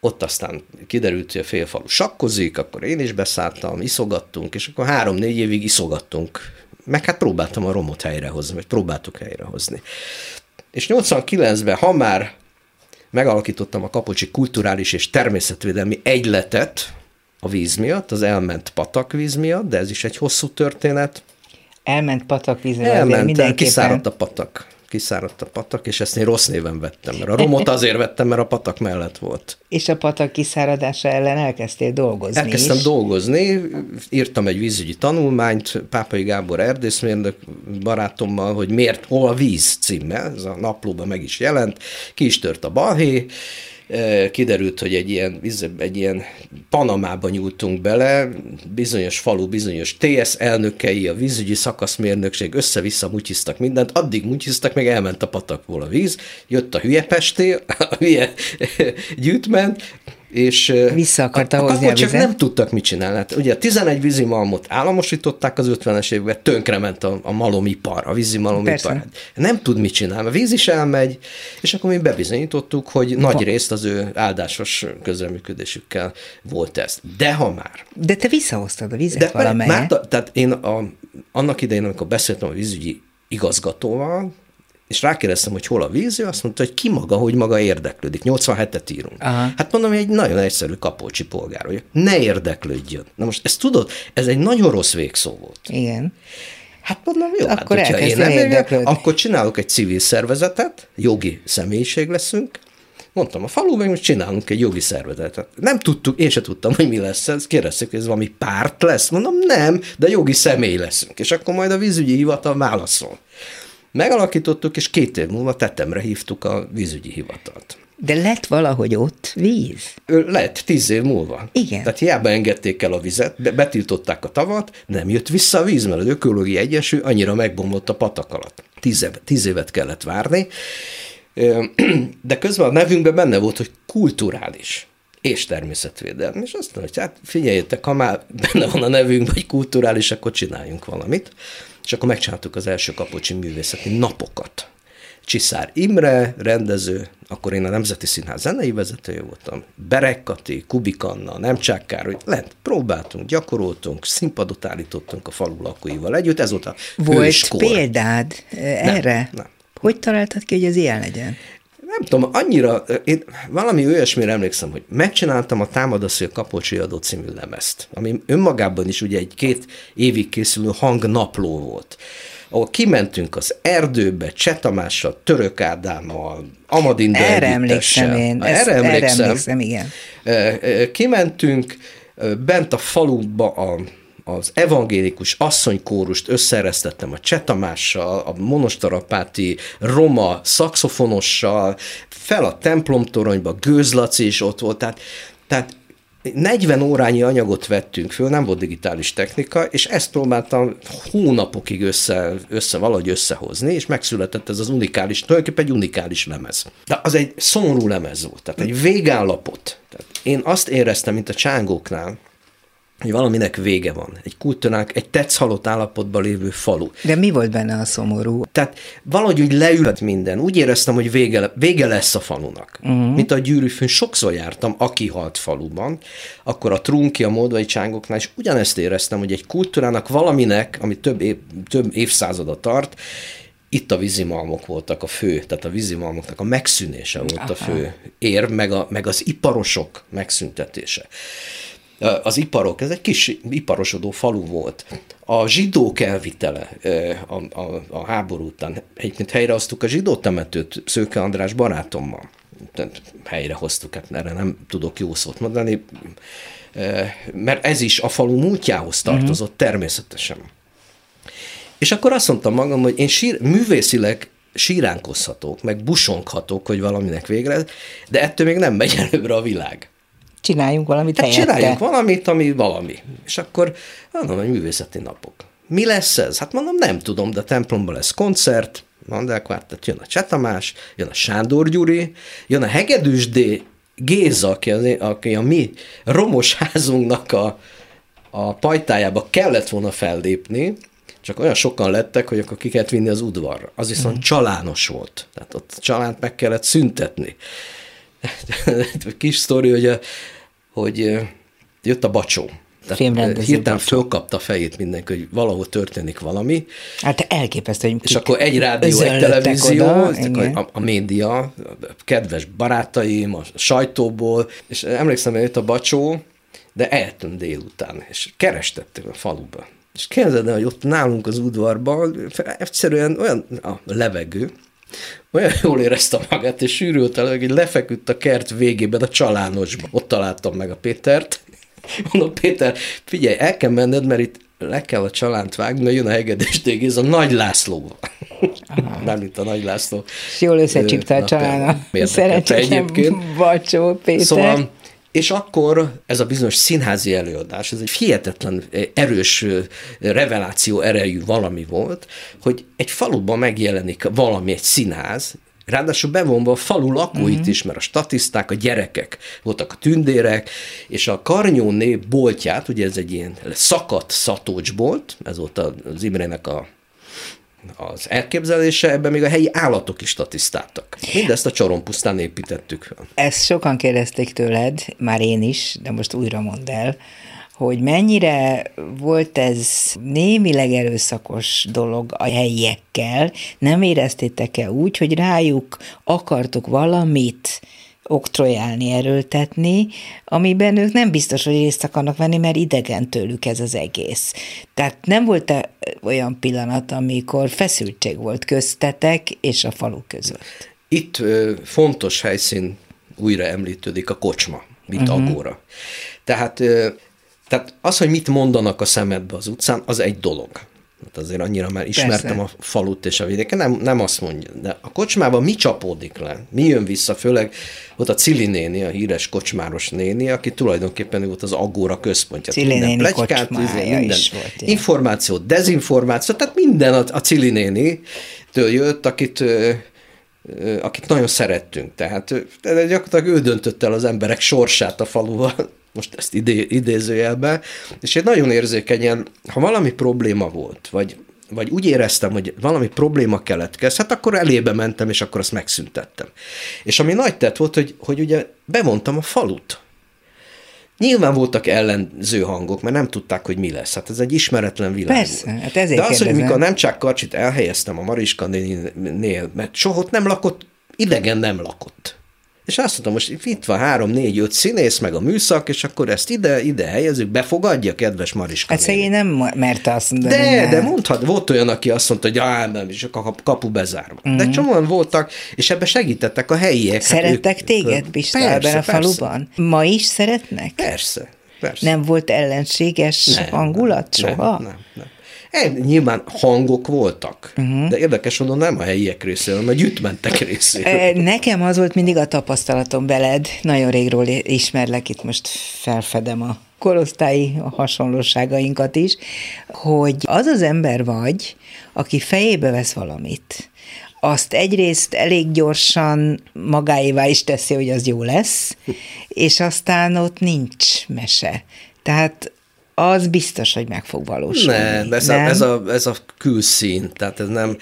ott aztán kiderült, hogy a félfalu sakkozik, akkor én is beszálltam, iszogattunk, és akkor három-négy évig iszogattunk. Meg hát próbáltam a romot helyrehozni, vagy próbáltuk helyrehozni. És 89-ben, ha már megalakítottam a Kapocsi Kulturális és Természetvédelmi Egyletet a víz miatt, az elment patakvíz miatt, de ez is egy hosszú történet, Elment patakvízre, azért Elment, mindenképpen. kiszáradt a patak. Kiszáradt a patak, és ezt én rossz néven vettem, mert a romot azért vettem, mert a patak mellett volt. És a patak kiszáradása ellen elkezdtél dolgozni Elkezdtem is. dolgozni, írtam egy vízügyi tanulmányt Pápai Gábor erdészmérnök barátommal, hogy miért, hol a víz címmel, ez a naplóban meg is jelent, ki is tört a balhé, kiderült, hogy egy ilyen, egy ilyen Panamába nyúltunk bele, bizonyos falu, bizonyos TS elnökei, a vízügyi szakaszmérnökség össze-vissza mutyiztak mindent, addig mutyiztak, meg elment a patakból a víz, jött a hülye pesté, a hülye gyűjtment, és Vissza akarta a- a hozni a vizet. nem tudtak mit csinálni. Hát ugye a 11 vízimalmot államosították az 50-es években, tönkrement a, a malomipar, a vízimalomipar. Hát Nem tud mit csinálni. A víz is elmegy, és akkor mi bebizonyítottuk, hogy nagy részt az ő áldásos közreműködésükkel volt ez. De ha már De te visszahoztad a vizet de valamelyet. már, tehát én a, annak idején, amikor beszéltem a vízügyi igazgatóval, és rákérdeztem, hogy hol a víz, ő azt mondta, hogy ki maga, hogy maga érdeklődik. 87-et írunk. Aha. Hát mondom, hogy egy nagyon egyszerű kapolcsi polgár vagyok. Ne érdeklődjön. Na most ezt tudod, ez egy nagyon rossz végszó volt. Igen. Hát mondom, jó, Akkor hát, hogyha én nem érdeklődni. akkor csinálok egy civil szervezetet, jogi személyiség leszünk, Mondtam, a falu meg most csinálunk egy jogi szervezetet. Nem tudtuk, én se tudtam, hogy mi lesz ez. Kérdezték, hogy ez valami párt lesz. Mondom, nem, de jogi személy leszünk. És akkor majd a vízügyi hivatal válaszol. Megalakítottuk, és két év múlva tetemre hívtuk a vízügyi hivatalt. De lett valahogy ott víz. Lett tíz év múlva. Igen. Tehát hiába engedték el a vizet, be- betiltották a tavat, nem jött vissza a víz, mert az ökológiai egyensúly annyira megbomlott a patak alatt. Tíz, év, tíz évet kellett várni, de közben a nevünkben benne volt, hogy kulturális és természetvédelmi, és azt mondja, hogy hát figyeljetek, ha már benne van a nevünk, hogy kulturális, akkor csináljunk valamit. És akkor megcsináltuk az első Kapocsi művészeti napokat. Csiszár Imre, rendező, akkor én a Nemzeti Színház zenei vezetője voltam, Berek Kati, Kubik Anna, Nemcsák Károly, lent próbáltunk, gyakoroltunk, színpadot állítottunk a falu lakóival együtt, ez volt a Volt hőskor. példád erre? nem. Hogy találtad ki, hogy ez ilyen legyen? Nem tudom, annyira, én valami olyasmire emlékszem, hogy megcsináltam a Támadasz, a Kapocsi adó című lemezt, ami önmagában is ugye egy két évig készülő hangnapló volt ahol kimentünk az erdőbe, Csetamással, Török Ádámmal, Amadin Erre emlékszem én. Erre emlékszem. Erre emlékszem, igen. Kimentünk, bent a faluba a az evangélikus asszonykórust összeresztettem a Csetamással, a monostorapáti roma szakszofonossal, fel a templomtoronyba, Gőzlaci is ott volt, tehát, tehát 40 órányi anyagot vettünk föl, nem volt digitális technika, és ezt próbáltam hónapokig össze, össze valahogy összehozni, és megszületett ez az unikális, tulajdonképpen egy unikális lemez. De az egy szomorú lemez volt, tehát egy végállapot. Tehát én azt éreztem, mint a csángóknál, hogy valaminek vége van. Egy kultúránk, egy tetsz halott állapotban lévő falu. De mi volt benne a szomorú? Tehát valahogy úgy leült minden. Úgy éreztem, hogy vége, vége lesz a falunak. Uh-huh. Mint a gyűrűfőn sokszor jártam, aki halt faluban, akkor a trunki, a moldvai csángoknál, és ugyanezt éreztem, hogy egy kultúrának valaminek, ami több, év, több évszázada tart, itt a vízimalmok voltak a fő, tehát a vízimalmoknak a megszűnése volt Aha. a fő ér, meg, a, meg az iparosok megszüntetése az iparok, ez egy kis iparosodó falu volt. A zsidók elvitele a, a, a háború után, egyébként helyrehoztuk a zsidó temetőt Szőke András barátommal. Helyrehoztuk, hát erre nem tudok jó szót mondani, mert ez is a falu múltjához tartozott uh-huh. természetesen. És akkor azt mondtam magam, hogy én sír, művészileg síránkozhatok, meg busonghatok, hogy valaminek végre, de ettől még nem megy előbbre a világ. Csináljunk valamit Tehát helyette. csináljunk valamit, ami valami. És akkor mondom, hogy művészeti napok. Mi lesz ez? Hát mondom, nem tudom, de templomban lesz koncert, Mandelkvártet, jön a Csetamás, jön a Sándor Gyuri, jön a Hegedűs D. Géza, aki, az, aki a mi romos házunknak a, a pajtájába kellett volna fellépni, csak olyan sokan lettek, hogy akkor ki kellett vinni az udvarra. Az viszont mm. csalános volt. Tehát ott csalánt meg kellett szüntetni. Kis sztori, hogy, a, hogy jött a bacsó. Tehát hirtelen fölkapta a fejét mindenki, hogy valahol történik valami. Hát elképesztő, hogy És akkor egy rádió, egy televízió, oda, a, a média, a kedves barátaim, a sajtóból, és emlékszem, hogy jött a bacsó, de eltűnt délután, és kerestettek a faluba. És kérdezed hogy ott nálunk az udvarban egyszerűen olyan a levegő, olyan jól érezte magát, és sűrült el, hogy lefeküdt a kert végében a csalánosba. Ott találtam meg a Pétert. Mondom, Péter, figyelj, el kell menned, mert itt le kell a csalánt vágni, mert jön a hegedés ez a Nagy László. Nem itt a Nagy László. És jól összecsipte a csalána. Szerencsétlen Bacsó Péter. Szóval és akkor ez a bizonyos színházi előadás, ez egy hihetetlen eh, erős eh, reveláció erejű valami volt, hogy egy faluban megjelenik valami, egy színház, Ráadásul bevonva a falu lakóit uh-huh. is, mert a statiszták, a gyerekek voltak a tündérek, és a Karnyóné boltját, ugye ez egy ilyen szakadt szatócsbolt, ez volt az Imrének a az elképzelése, ebben még a helyi állatok is statisztáltak. Mindezt a Csorompusztán építettük. Ezt sokan kérdezték tőled, már én is, de most újra mondd el, hogy mennyire volt ez némileg erőszakos dolog a helyiekkel, nem éreztétek-e úgy, hogy rájuk akartok valamit oktrojálni, erőltetni, amiben ők nem biztos, hogy részt akarnak venni, mert idegen tőlük ez az egész. Tehát nem volt -e olyan pillanat, amikor feszültség volt köztetek és a falu között? Itt ö, fontos helyszín újra említődik a kocsma, mint uh-huh. agóra. Tehát, ö, tehát az, hogy mit mondanak a szemedbe az utcán, az egy dolog. Hát azért annyira már ismertem Persze. a falut és a vidéket, nem, nem azt mondja. De a kocsmában mi csapódik le? Mi jön vissza? Főleg ott a Cili néni, a híres kocsmáros néni, aki tulajdonképpen volt az agóra központja. Cili minden néni plegykát, minden is volt, információ, dezinformáció, tehát minden a, a Cili néni től jött, akit akit nagyon szerettünk. Tehát gyakorlatilag ő döntött el az emberek sorsát a faluval, most ezt idé, idézőjelbe, és egy nagyon érzékenyen, ha valami probléma volt, vagy, vagy úgy éreztem, hogy valami probléma keletkez, hát akkor elébe mentem, és akkor azt megszüntettem. És ami nagy tett volt, hogy, hogy ugye bevontam a falut. Nyilván voltak ellenző hangok, mert nem tudták, hogy mi lesz. Hát ez egy ismeretlen világ. Persze, hát ezért De az, kérdezem. hogy mikor nem csak Karcsit elhelyeztem a Mariska nél, mert soha ott nem lakott idegen nem lakott. És azt mondtam, most itt van három, négy, öt színész, meg a műszak, és akkor ezt ide, ide helyezzük, befogadja, kedves Mariska. Hát szegény nem merte azt mondani. De, de mondhat, volt olyan, aki azt mondta, hogy á, nem, és a kapu bezárva. Mm. De csomóan voltak, és ebbe segítettek a helyiek. Szerettek hát ők, téged, Pista, persze, ebben a faluban? Persze. Ma is szeretnek? Persze, persze. Nem volt ellenséges nem, hangulat nem, soha? Nem, nem, nem. E, nyilván hangok voltak, uh-huh. de érdekes mondom, nem a helyiek részéről, hanem a gyűjtmentek részéről. Nekem az volt mindig a tapasztalatom veled, nagyon régről ismerlek, itt most felfedem a korosztályi hasonlóságainkat is, hogy az az ember vagy, aki fejébe vesz valamit, azt egyrészt elég gyorsan magáévá is teszi, hogy az jó lesz, és aztán ott nincs mese. Tehát az biztos, hogy meg fog valósulni. Ne, ez, nem? A, ez, a, ez a külszín, tehát ez nem,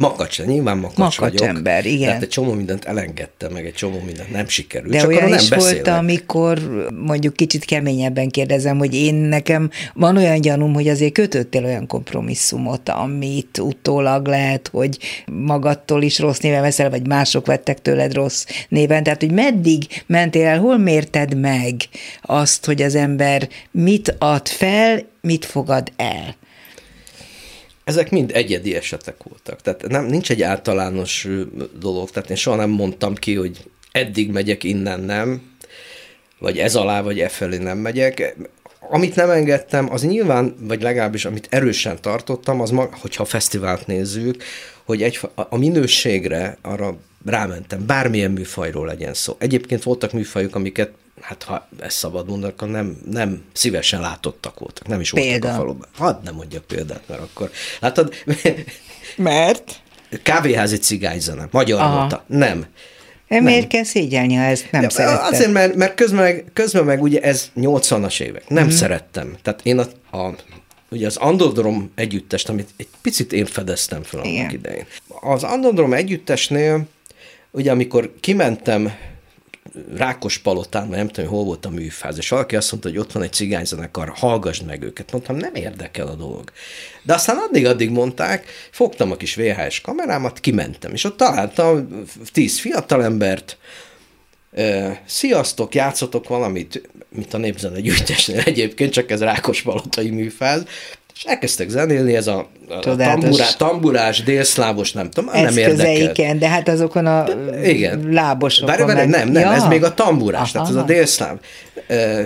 makacs, nyilván makacs, makacs vagyok. ember, igen. Tehát egy csomó mindent elengedtem, meg egy csomó mindent nem sikerült. De csak olyan nem is beszélek. volt, amikor mondjuk kicsit keményebben kérdezem, hogy én nekem van olyan gyanúm, hogy azért kötöttél olyan kompromisszumot, amit utólag lehet, hogy magadtól is rossz néven veszel, vagy mások vettek tőled rossz néven. Tehát, hogy meddig mentél el, hol mérted meg azt, hogy az ember mit ad fel, mit fogad el? Ezek mind egyedi esetek voltak. Tehát nem, nincs egy általános dolog. Tehát én soha nem mondtam ki, hogy eddig megyek, innen nem, vagy ez alá, vagy e felé nem megyek. Amit nem engedtem, az nyilván, vagy legalábbis amit erősen tartottam, az, ma, hogyha a fesztivált nézzük, hogy egy, a minőségre arra rámentem, bármilyen műfajról legyen szó. Egyébként voltak műfajok, amiket hát ha ezt szabad mondani, akkor nem, nem szívesen látottak voltak, nem is voltak Példa. a faluban. Hadd nem mondjak példát, mert akkor, látod? Mert? Kávéházi cigányzene, magyar Aha. volt. Nem. E miért kell szégyelni, ha ezt nem ja, szerettem? Azért, mert, mert közben, meg, közben meg ugye ez 80-as évek. Nem mm. szerettem. Tehát én a, a ugye az Andodrom együttest, amit egy picit én fedeztem fel annak idején. Az Andodrom együttesnél, ugye amikor kimentem Rákos palotán, vagy nem tudom, hol volt a műfáz, és valaki azt mondta, hogy ott van egy cigányzenekar, hallgassd meg őket. Mondtam, nem érdekel a dolog. De aztán addig-addig mondták, fogtam a kis VHS kamerámat, kimentem, és ott találtam tíz fiatalembert, Sziasztok, játszotok valamit, mint a népzene gyűjtésnél egyébként, csak ez Rákos palotai műfáz, és elkezdtek zenélni, ez a, a tamburá, tamburás, délszlávos, nem tudom, nem érdekel. de hát azokon a Igen. lábosokon. Várj, várj, nem, nem, ja. ez még a tamburás, Aha. tehát ez a délszláv,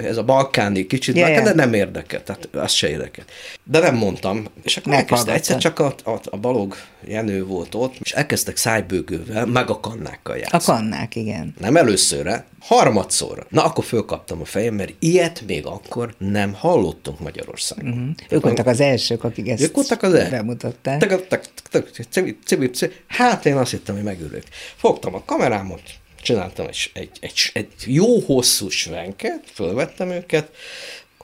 ez a balkáni kicsit, yeah. de nem érdekel, tehát az se érdekel. De nem mondtam, és akkor elkezdte, egyszer csak a, a, a Balog Jenő volt ott, és elkezdtek szájbőgővel, meg a kannákkal játszani. A kannák, igen. Nem előszörre, harmadszorra. Na, akkor fölkaptam a fejem, mert ilyet még akkor nem hallottunk Magyarországon. Uh-huh. Ők voltak az elsők, akik ezt ők voltak az bemutatták. Hát én azt hittem, hogy megülök. Fogtam a kamerámot, csináltam egy, egy, egy, egy jó hosszú svenket, fölvettem őket,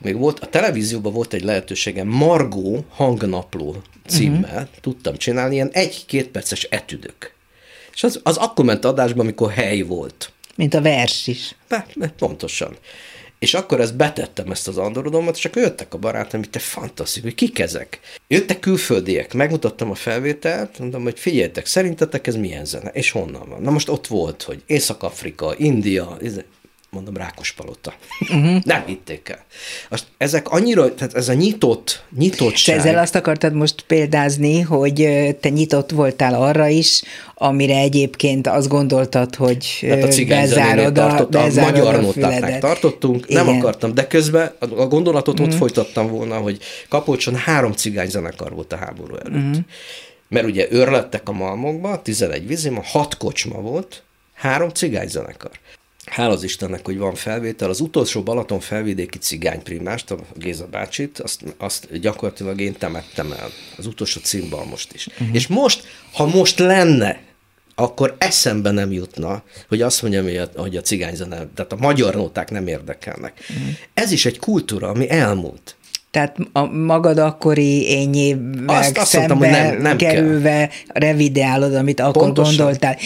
még volt, a televízióban volt egy lehetőségem, Margó hangnapló címmel uh-huh. tudtam csinálni ilyen egy-két perces etüdök. És az, az akkor ment adásban, amikor hely volt. Mint a vers is. Be, be, pontosan. És akkor ezt betettem ezt az andorodomat, és akkor jöttek a barátaim, hogy te fantasztikus, hogy kik ezek? Jöttek külföldiek, megmutattam a felvételt, mondtam, hogy figyeljetek, szerintetek ez milyen zene, és honnan van? Na most ott volt, hogy Észak-Afrika, India, mondom, Rákospalota. Uh-huh. Nem hitték el. Azt, ezek annyira, tehát ez a nyitott, nyitottság. Te ezzel azt akartad most példázni, hogy te nyitott voltál arra is, amire egyébként azt gondoltad, hogy hát a bezárod a, bezárod a magyar notáknak tartottunk, Igen. nem akartam, de közben a gondolatot uh-huh. ott mhm. folytattam volna, hogy Kapolcson három cigányzenekar volt a háború előtt. Uh-huh. Mert ugye őrlettek a malmokba, 11 vizima, hat kocsma volt, három cigányzenekar. Hál' az Istennek, hogy van felvétel. Az utolsó Balaton felvidéki cigányprimást, a Géza bácsit, azt, azt gyakorlatilag én temettem el. Az utolsó címbal most is. Uh-huh. És most, ha most lenne, akkor eszembe nem jutna, hogy azt mondjam, hogy a, hogy a cigányzene, tehát a magyar nóták nem érdekelnek. Uh-huh. Ez is egy kultúra, ami elmúlt. Tehát a magad akkori ényével Azt- azt mondtam, hogy szembe nem- nem kell. kerülve revideálod, amit akkor Pontosan. gondoltál.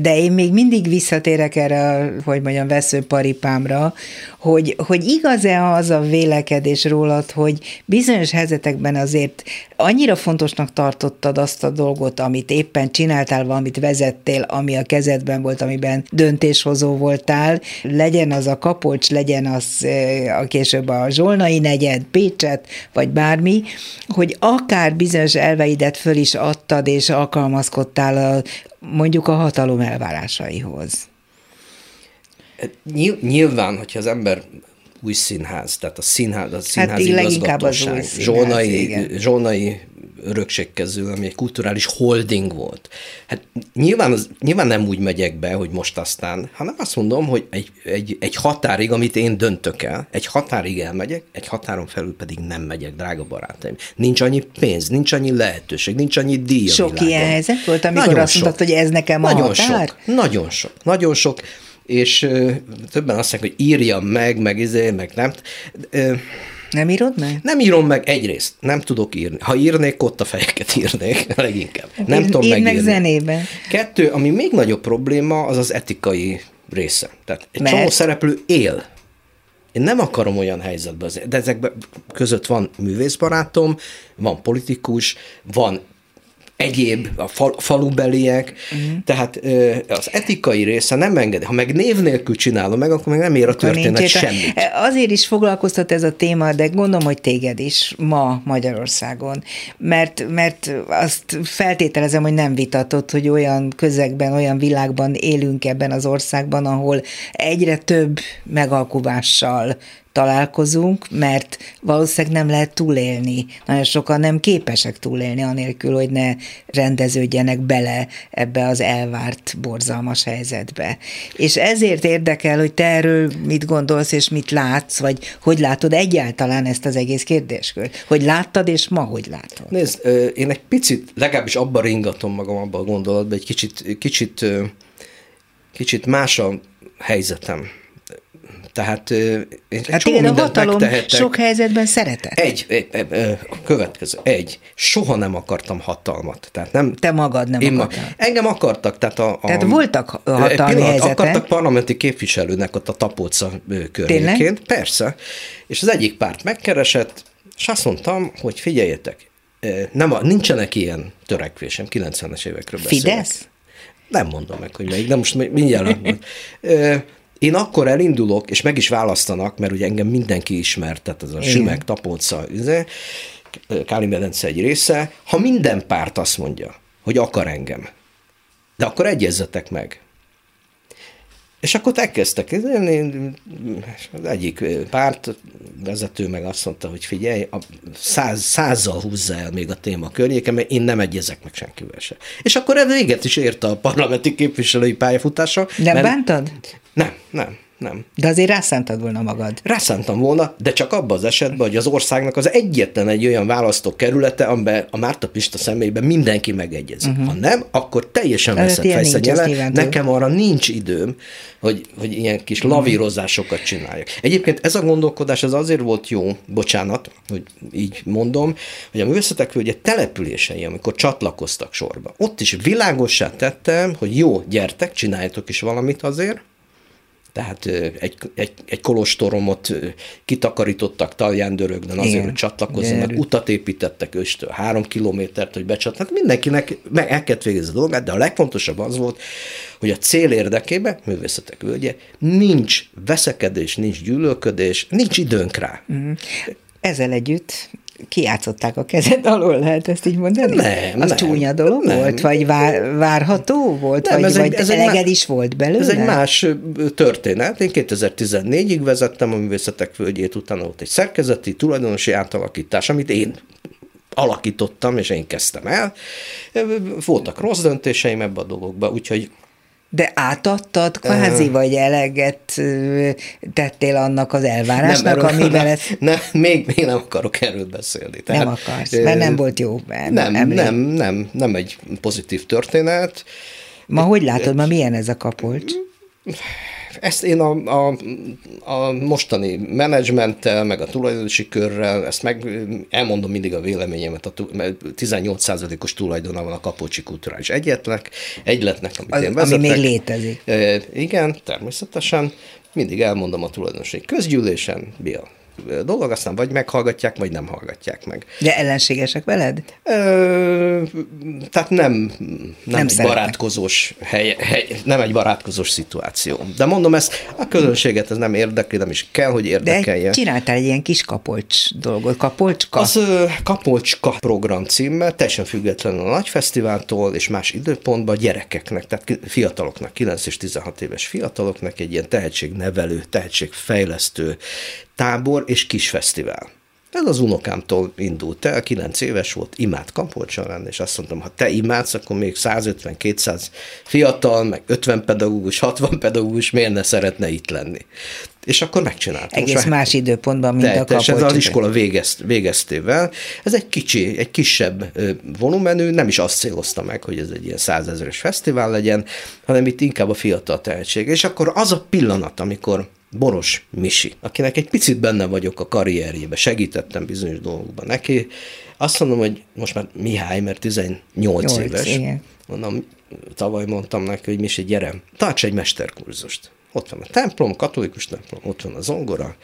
De én még mindig visszatérek erre, a, hogy mondjam, veszőparipámra, hogy, hogy igaz-e az a vélekedés rólad, hogy bizonyos helyzetekben azért annyira fontosnak tartottad azt a dolgot, amit éppen csináltál, valamit vezettél, ami a kezedben volt, amiben döntéshozó voltál, legyen az a Kapolcs, legyen az eh, a később a Zsolnai negyed, Pécset, vagy bármi, hogy akár bizonyos elveidet föl is adtad, és alkalmazkodtál a, mondjuk a hatalom elvárásaihoz. Nyil- Nyilván, hogyha az ember új színház, tehát a színház, a színház így leginkább az új színház, zsolnai, igen. zsolnai örökség közül, ami egy kulturális holding volt. Hát nyilván, az, nyilván nem úgy megyek be, hogy most aztán, hanem azt mondom, hogy egy, egy, egy határig, amit én döntök el, egy határig elmegyek, egy határon felül pedig nem megyek, drága barátaim. Nincs annyi pénz, nincs annyi lehetőség, nincs annyi díj a Sok világon. ilyen helyzet volt, amikor Nagyon azt mondtad, hogy ez nekem a nagyon határ? Sok, nagyon sok, nagyon sok, és ö, többen azt mondják, hogy írjam meg, meg izé, meg nem. Ö, Nem írod meg? nem írom meg egyrészt, nem tudok írni. Ha írnék, ott a fejeket írnék leginkább. Nem Ír- tudom meg megírni. zenében. Kettő, ami még nagyobb probléma, az az etikai része. Tehát egy Mert? csomó szereplő él. Én nem akarom olyan helyzetbe, de ezek között van művészbarátom, van politikus, van egyéb, a fal, falubeliek, uh-huh. tehát ö, az etikai része nem engedi. Ha meg név nélkül csinálom meg, akkor meg nem ér a történet semmit. Azért is foglalkoztat ez a téma, de gondolom, hogy téged is ma Magyarországon. Mert, mert azt feltételezem, hogy nem vitatott, hogy olyan közegben, olyan világban élünk ebben az országban, ahol egyre több megalkuvással találkozunk, mert valószínűleg nem lehet túlélni. Nagyon sokan nem képesek túlélni, anélkül, hogy ne rendeződjenek bele ebbe az elvárt, borzalmas helyzetbe. És ezért érdekel, hogy te erről mit gondolsz, és mit látsz, vagy hogy látod egyáltalán ezt az egész kérdéskört. Hogy láttad, és ma hogy látod? Nézd, én egy picit, legalábbis abban ringatom magam abban a gondolatban, egy kicsit, kicsit, kicsit más a helyzetem. Tehát én Hát csomó igen, a hatalom sok helyzetben szeretett. Egy, egy, egy, következő, egy, soha nem akartam hatalmat. Tehát nem, Te magad nem én ma, akartál. engem akartak, tehát a... a Tehát voltak hatalmi pillanat, helyzetek. Akartak parlamenti képviselőnek ott a Tapolca környékén. Tényleg? Persze. És az egyik párt megkeresett, és azt mondtam, hogy figyeljetek, nem, a- nincsenek ilyen törekvésem, 90-es évekről beszélek. Fidesz? Nem mondom meg, hogy melyik, de most mi- mindjárt. Én akkor elindulok, és meg is választanak, mert ugye engem mindenki ismert, tehát ez a Igen. Sümek, Tapolca, izé, Káli medence egy része, ha minden párt azt mondja, hogy akar engem, de akkor egyezzetek meg. És akkor elkezdtek. Az egyik párt vezető meg azt mondta, hogy figyelj, a száz, százzal húzza el még a téma környéken, mert én nem egyezek meg senkivel se. És akkor ez véget is érte a parlamenti képviselői pályafutása. Nem mert- bántad? Nem, nem, nem. De azért rászántad volna magad. Rászántam volna, de csak abban az esetben, hogy az országnak az egyetlen egy olyan választókerülete, amiben a Márta Pista személyében mindenki megegyezik. Uh-huh. Ha nem, akkor teljesen veszett nyilván Nekem arra nincs időm, hogy, hogy ilyen kis lavírozásokat csináljak. Egyébként ez a gondolkodás az azért volt jó, bocsánat, hogy így mondom, hogy a művészetek völgye települései, amikor csatlakoztak sorba, ott is világossá tettem, hogy jó, gyertek, csináljatok is valamit azért, tehát egy, egy, egy kolostoromot kitakarítottak Taljándörögben azért, Igen. hogy csatlakozzanak, Gyerünk. utat építettek őstől, három kilométert, hogy becsatlakozzanak. Hát mindenkinek meg el kellett végezni a dolgát, de a legfontosabb az volt, hogy a cél érdekében, művészetek völgye, nincs veszekedés, nincs gyűlölködés, nincs időnk rá. Mhm. Ezzel együtt kiátszották a kezed alól, lehet ezt így mondani? Nem, Az nem, csúnya dolog nem. volt, vagy vár, várható volt, Nem, vagy, ez egy- vagy ez egy eleged má- is volt belőle? Ez egy más történet. Én 2014-ig vezettem a Művészetek Völgyét, utána volt egy szerkezeti, tulajdonosi átalakítás, amit én alakítottam, és én kezdtem el. Voltak rossz döntéseim ebbe a dologba, úgyhogy De átadtad kvázi, vagy eleget ö, tettél annak az elvárásnak, erről- amivel nem, ez... nem, még, még nem akarok erről beszélni. Nem akarsz, mert nem volt jó em- Nem, emlék. nem, nem, nem egy pozitív történet. Ma hogy látod, ma milyen ez a kapolcs? Ezt én a, a, a mostani menedzsmenttel, meg a tulajdonosi körrel, ezt meg elmondom mindig a véleményemet, a 18%-os tulajdona van a Kapocsi Kulturális Egyetnek, egyletnek, amit az, én vezetek. Ami még létezik. E, igen, természetesen. Mindig elmondom a tulajdonosi közgyűlésen, mi a dolog, aztán vagy meghallgatják, vagy nem hallgatják meg. De ellenségesek veled? Ö, tehát nem, nem, nem egy szeretnek. barátkozós hely, hely, nem egy barátkozós szituáció. De mondom ezt, a közönséget ez nem érdekli, nem is kell, hogy érdekelje. De csináltál egy ilyen kis kapolcs dolgot, kapolcska? Az ö, kapolcska program címmel, teljesen függetlenül a nagy fesztiváltól és más időpontban gyerekeknek, tehát fiataloknak, 9 és 16 éves fiataloknak egy ilyen tehetségnevelő, tehetségfejlesztő, tábor és kis fesztivál. Ez az unokámtól indult el, 9 éves volt, imád Kampolcson lenni, és azt mondtam, ha te imádsz, akkor még 150-200 fiatal, meg 50 pedagógus, 60 pedagógus miért ne szeretne itt lenni. És akkor megcsináltam. Egész Most más időpontban, mint de, a Kampolcson. Ez az iskola végezt, végeztével. Ez egy kicsi, egy kisebb volumenű, nem is azt célozta meg, hogy ez egy ilyen százezeres fesztivál legyen, hanem itt inkább a fiatal tehetség. És akkor az a pillanat, amikor Boros Misi, akinek egy picit benne vagyok a karrierjébe, segítettem bizonyos dolgokban neki. Azt mondom, hogy most már Mihály, mert 18 Nyolc, éves. Igen. Mondom, tavaly mondtam neki, hogy Misi, gyere, tarts egy mesterkurzust. Ott van a templom, katolikus templom, ott van a zongora.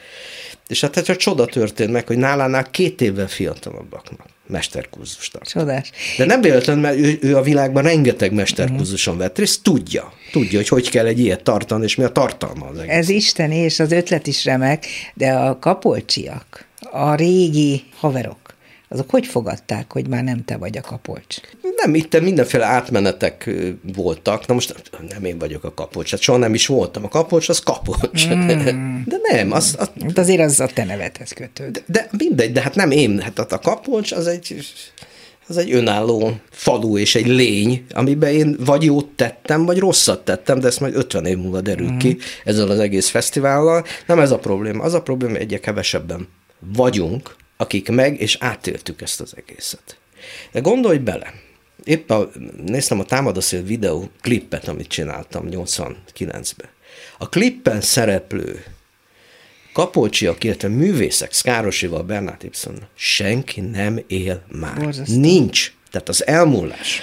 És hát egy csoda történt meg, hogy nálánál két évvel fiatalabbaknak mesterkurzust tart. Csodás. De nem véletlen, mert ő, ő a világban rengeteg mesterkurzuson vett részt, tudja, tudja, hogy hogy kell egy ilyet tartani, és mi a tartalma az egész. Ez isteni, és az ötlet is remek, de a kapolcsiak, a régi haverok, azok hogy fogadták, hogy már nem te vagy a kapolcs? Nem, itt mindenféle átmenetek voltak. Na most nem én vagyok a kapolcs, hát soha nem is voltam. A kapolcs az kapolcs. Mm. De nem, az... az de azért az a te nevedhez kötőd. De, de mindegy, de hát nem én. Hát a kapolcs az egy az egy önálló falu és egy lény, amiben én vagy jót tettem, vagy rosszat tettem, de ezt majd 50 év múlva derül mm. ki ezzel az egész fesztivállal. Nem ez a probléma. Az a probléma, egyre kevesebben vagyunk, akik meg és átéltük ezt az egészet. De gondolj bele, épp a, néztem a Támadaszél videó klippet, amit csináltam 89-ben. A klippen szereplő kapolcsiak, illetve művészek, Szkárosival, Bernát Ibsen, senki nem él már. Borzasztó. Nincs. Tehát az elmúlás.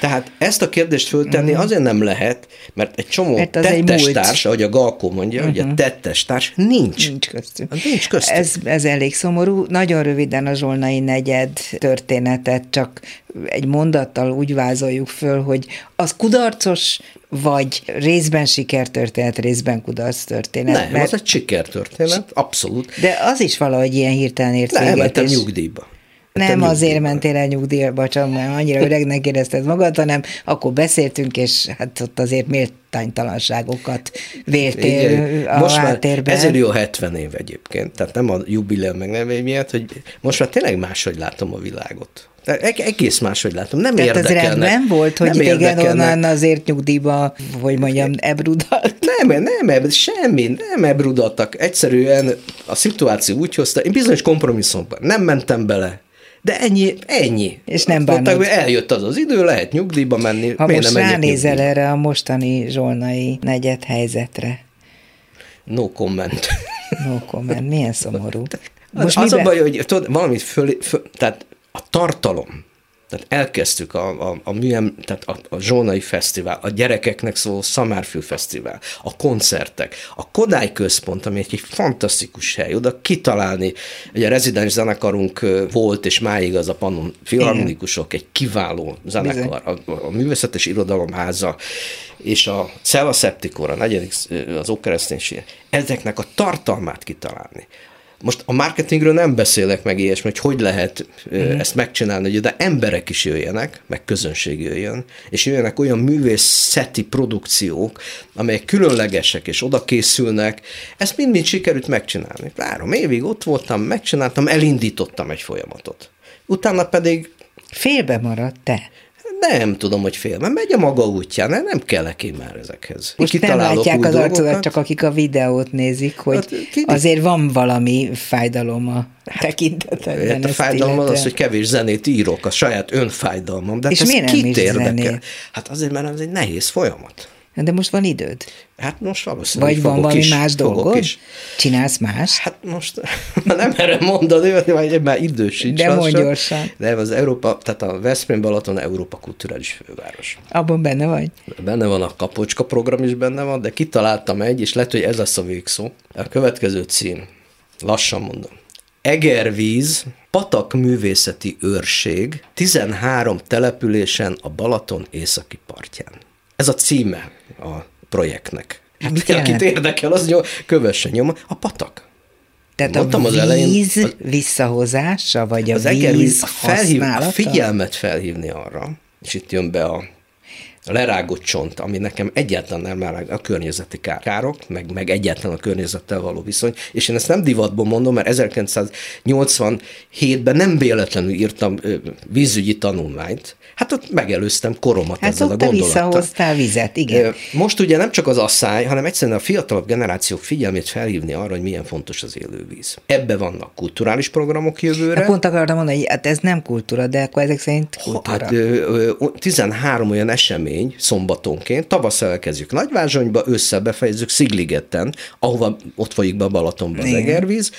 Tehát ezt a kérdést föltenni uh-huh. azért nem lehet, mert egy csomó mert tettestárs, ahogy a Galkó mondja, uh-huh. hogy a mhm. tettestárs nincs. Nincs köztünk. Nincs köztünk. Ez, ez elég szomorú. Nagyon röviden a Zsolnai negyed történetet csak egy mondattal úgy vázoljuk föl, hogy az kudarcos, vagy részben sikertörténet, részben kudarc történet. Nem, mert... az egy sikertörténet, abszolút. De az is valahogy ilyen hirtelen ért véget. Elmentem és... nyugdíjba. Nem azért mentél el nyugdíjba, csak mert annyira öregnek érezted magad, hanem akkor beszéltünk, és hát ott azért méltánytalanságokat véltél Igen. a most háttérben. Ezért jó 70 év egyébként, tehát nem a jubileum meg nem miatt, hogy most már tényleg máshogy látom a világot. Egész máshogy látom, nem Tehát érdekelnek. az rendben volt, hogy igen, onnan azért nyugdíjba, hogy mondjam, ebrudalt? Nem, nem, semmi, nem ebrudaltak. Egyszerűen a szituáció úgy hozta, én bizonyos kompromisszumban nem mentem bele, de ennyi, ennyi. És nem bánod. hogy eljött az az idő, lehet nyugdíjba menni. Ha most nem ránézel nyugdíjba? erre a mostani zsolnai negyed helyzetre. No comment. No comment. Milyen szomorú. Most az, az a baj, hogy tudod, valamit föl, föl, tehát a tartalom, tehát elkezdtük a, a, a műem, tehát a, a Zsónai Fesztivál, a gyerekeknek szóló Szamárfű Fesztivál, a koncertek, a Kodály Központ, ami egy, egy fantasztikus hely, oda kitalálni, hogy a rezidens zenekarunk volt, és máig az a Pannon Filharmonikusok, egy kiváló zenekar, a, a Művészetes Irodalomháza, és a Cella Septicor, a negyedik, az Ókereszténység, ezeknek a tartalmát kitalálni. Most a marketingről nem beszélek meg ilyesmi, hogy hogy lehet uh-huh. ezt megcsinálni, hogy de emberek is jöjjenek, meg közönség jöjjön, és jöjjenek olyan művészeti produkciók, amelyek különlegesek, és oda készülnek. Ezt mind-mind sikerült megcsinálni. Három évig ott voltam, megcsináltam, elindítottam egy folyamatot. Utána pedig... Félbe maradt te? Nem tudom, hogy fél, mert megy a maga útján, nem, nem kellek én már ezekhez. Most nem látják az arcodat, csak akik a videót nézik, hogy hát, azért van valami fájdalom a tekintetedben. Hát a fájdalom az, hogy kevés zenét írok, a saját önfájdalmam. De hát És miért nem kit érdekel? Hát azért, mert ez egy nehéz folyamat. De most van időd? Hát most valószínűleg Vagy van valami is, más dolgod? Is. Csinálsz más? Hát most nem erre mondani, vagy már idő sincs. De mondj gyorsan. De az Európa, tehát a Veszprém Balaton Európa kulturális főváros. Abban benne vagy? Benne van a Kapocska program is benne van, de kitaláltam egy, és lehet, hogy ez lesz a végszó. A következő cím. Lassan mondom. Egervíz, Patak művészeti őrség, 13 településen a Balaton északi partján. Ez a címe a projektnek. Hát akit jelent? érdekel, az nyom, kövesse nyom, a patak. Tehát Mondtam a az víz elején, az- visszahozása, vagy a Az víz felhív, használata? figyelmet felhívni arra, és itt jön be a lerágott csont, ami nekem egyáltalán nem lerág, a környezeti kár- károk, meg, meg egyáltalán a környezettel való viszony, és én ezt nem divatból mondom, mert 1987-ben nem véletlenül írtam ö, vízügyi tanulmányt, hát ott megelőztem koromat Hát ezzel a gondolattal. visszahoztál vizet, igen. Most ugye nem csak az asszály, hanem egyszerűen a fiatalabb generációk figyelmét felhívni arra, hogy milyen fontos az élővíz. Ebbe vannak kulturális programok jövőre. Hát pont akartam mondani, hogy hát ez nem kultúra, de akkor ezek szerint kultúra. Hát ö, ö, 13 olyan esemény szombatonként, tavasszal elkezdjük Nagyvázsonyba, ősszel befejezzük Szigligeten, ahova ott folyik be a Balatonba az egervíz.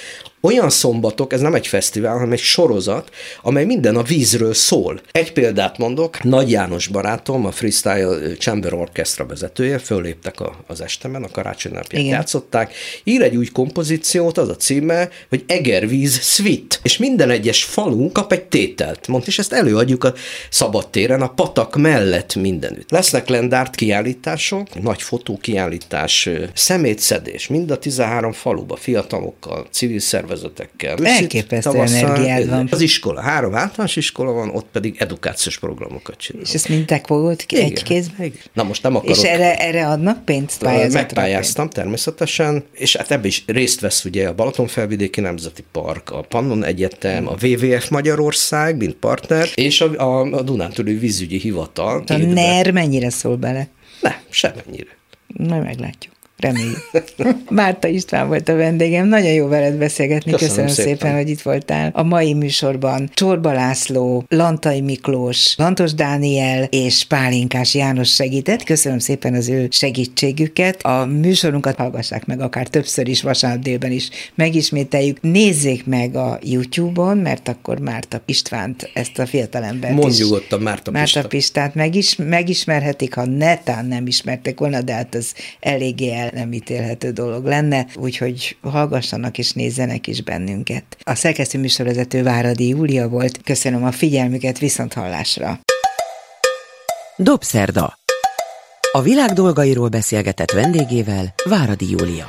Olyan szombatok, ez nem egy fesztivál, hanem egy sorozat, amely minden a vízről szól. Egy példát mondok, Nagy János barátom, a Freestyle Chamber Orchestra vezetője, föléptek a, az estemen, a karácsony napján Igen. játszották, ír egy új kompozíciót, az a címe, hogy Egervíz Suite, és minden egyes falu kap egy tételt, mond, és ezt előadjuk a szabadtéren, a patak mellett mindenütt. Lesznek lendárt kiállítások, nagy fotókiállítás, szemétszedés, mind a 13 faluba, fiatalokkal, civil szervezetekkel. Elképesztő energiád van. Az iskola, három általános iskola van, ott pedig edukációs programokat csinálunk. És ezt mind te fogod ki egy Igen, kézben? igen. Na most nem akarok És erre, erre adnak pénzt? Megpályáztam természetesen, és hát ebbe is részt vesz ugye a Balatonfelvidéki Nemzeti Park, a Pannon Egyetem, a WWF Magyarország, mint partner, és a, a, a Dunántúli Vízügyi Hivatal. A. NER mennyire szól bele? Nem, semennyire. Majd meglátjuk. Reméljük. Márta István volt a vendégem, nagyon jó veled beszélgetni, köszönöm, Köszönöm szépen. szépen. hogy itt voltál. A mai műsorban Csorba László, Lantai Miklós, Lantos Dániel és Pálinkás János segített. Köszönöm szépen az ő segítségüket. A műsorunkat hallgassák meg akár többször is, vasárnap délben is megismételjük. Nézzék meg a YouTube-on, mert akkor Márta Istvánt, ezt a fiatalembert Mondj is nyugodtan Márta Márta Pista. Pistát megis, megismerhetik, ha netán nem ismertek volna, de hát az eléggé nem ítélhető dolog lenne, úgyhogy hallgassanak és nézzenek is bennünket. A szerkesztő műsorvezető Váradi Júlia volt. Köszönöm a figyelmüket, viszont hallásra. Dobszerda. A világ dolgairól beszélgetett vendégével Váradi Júlia.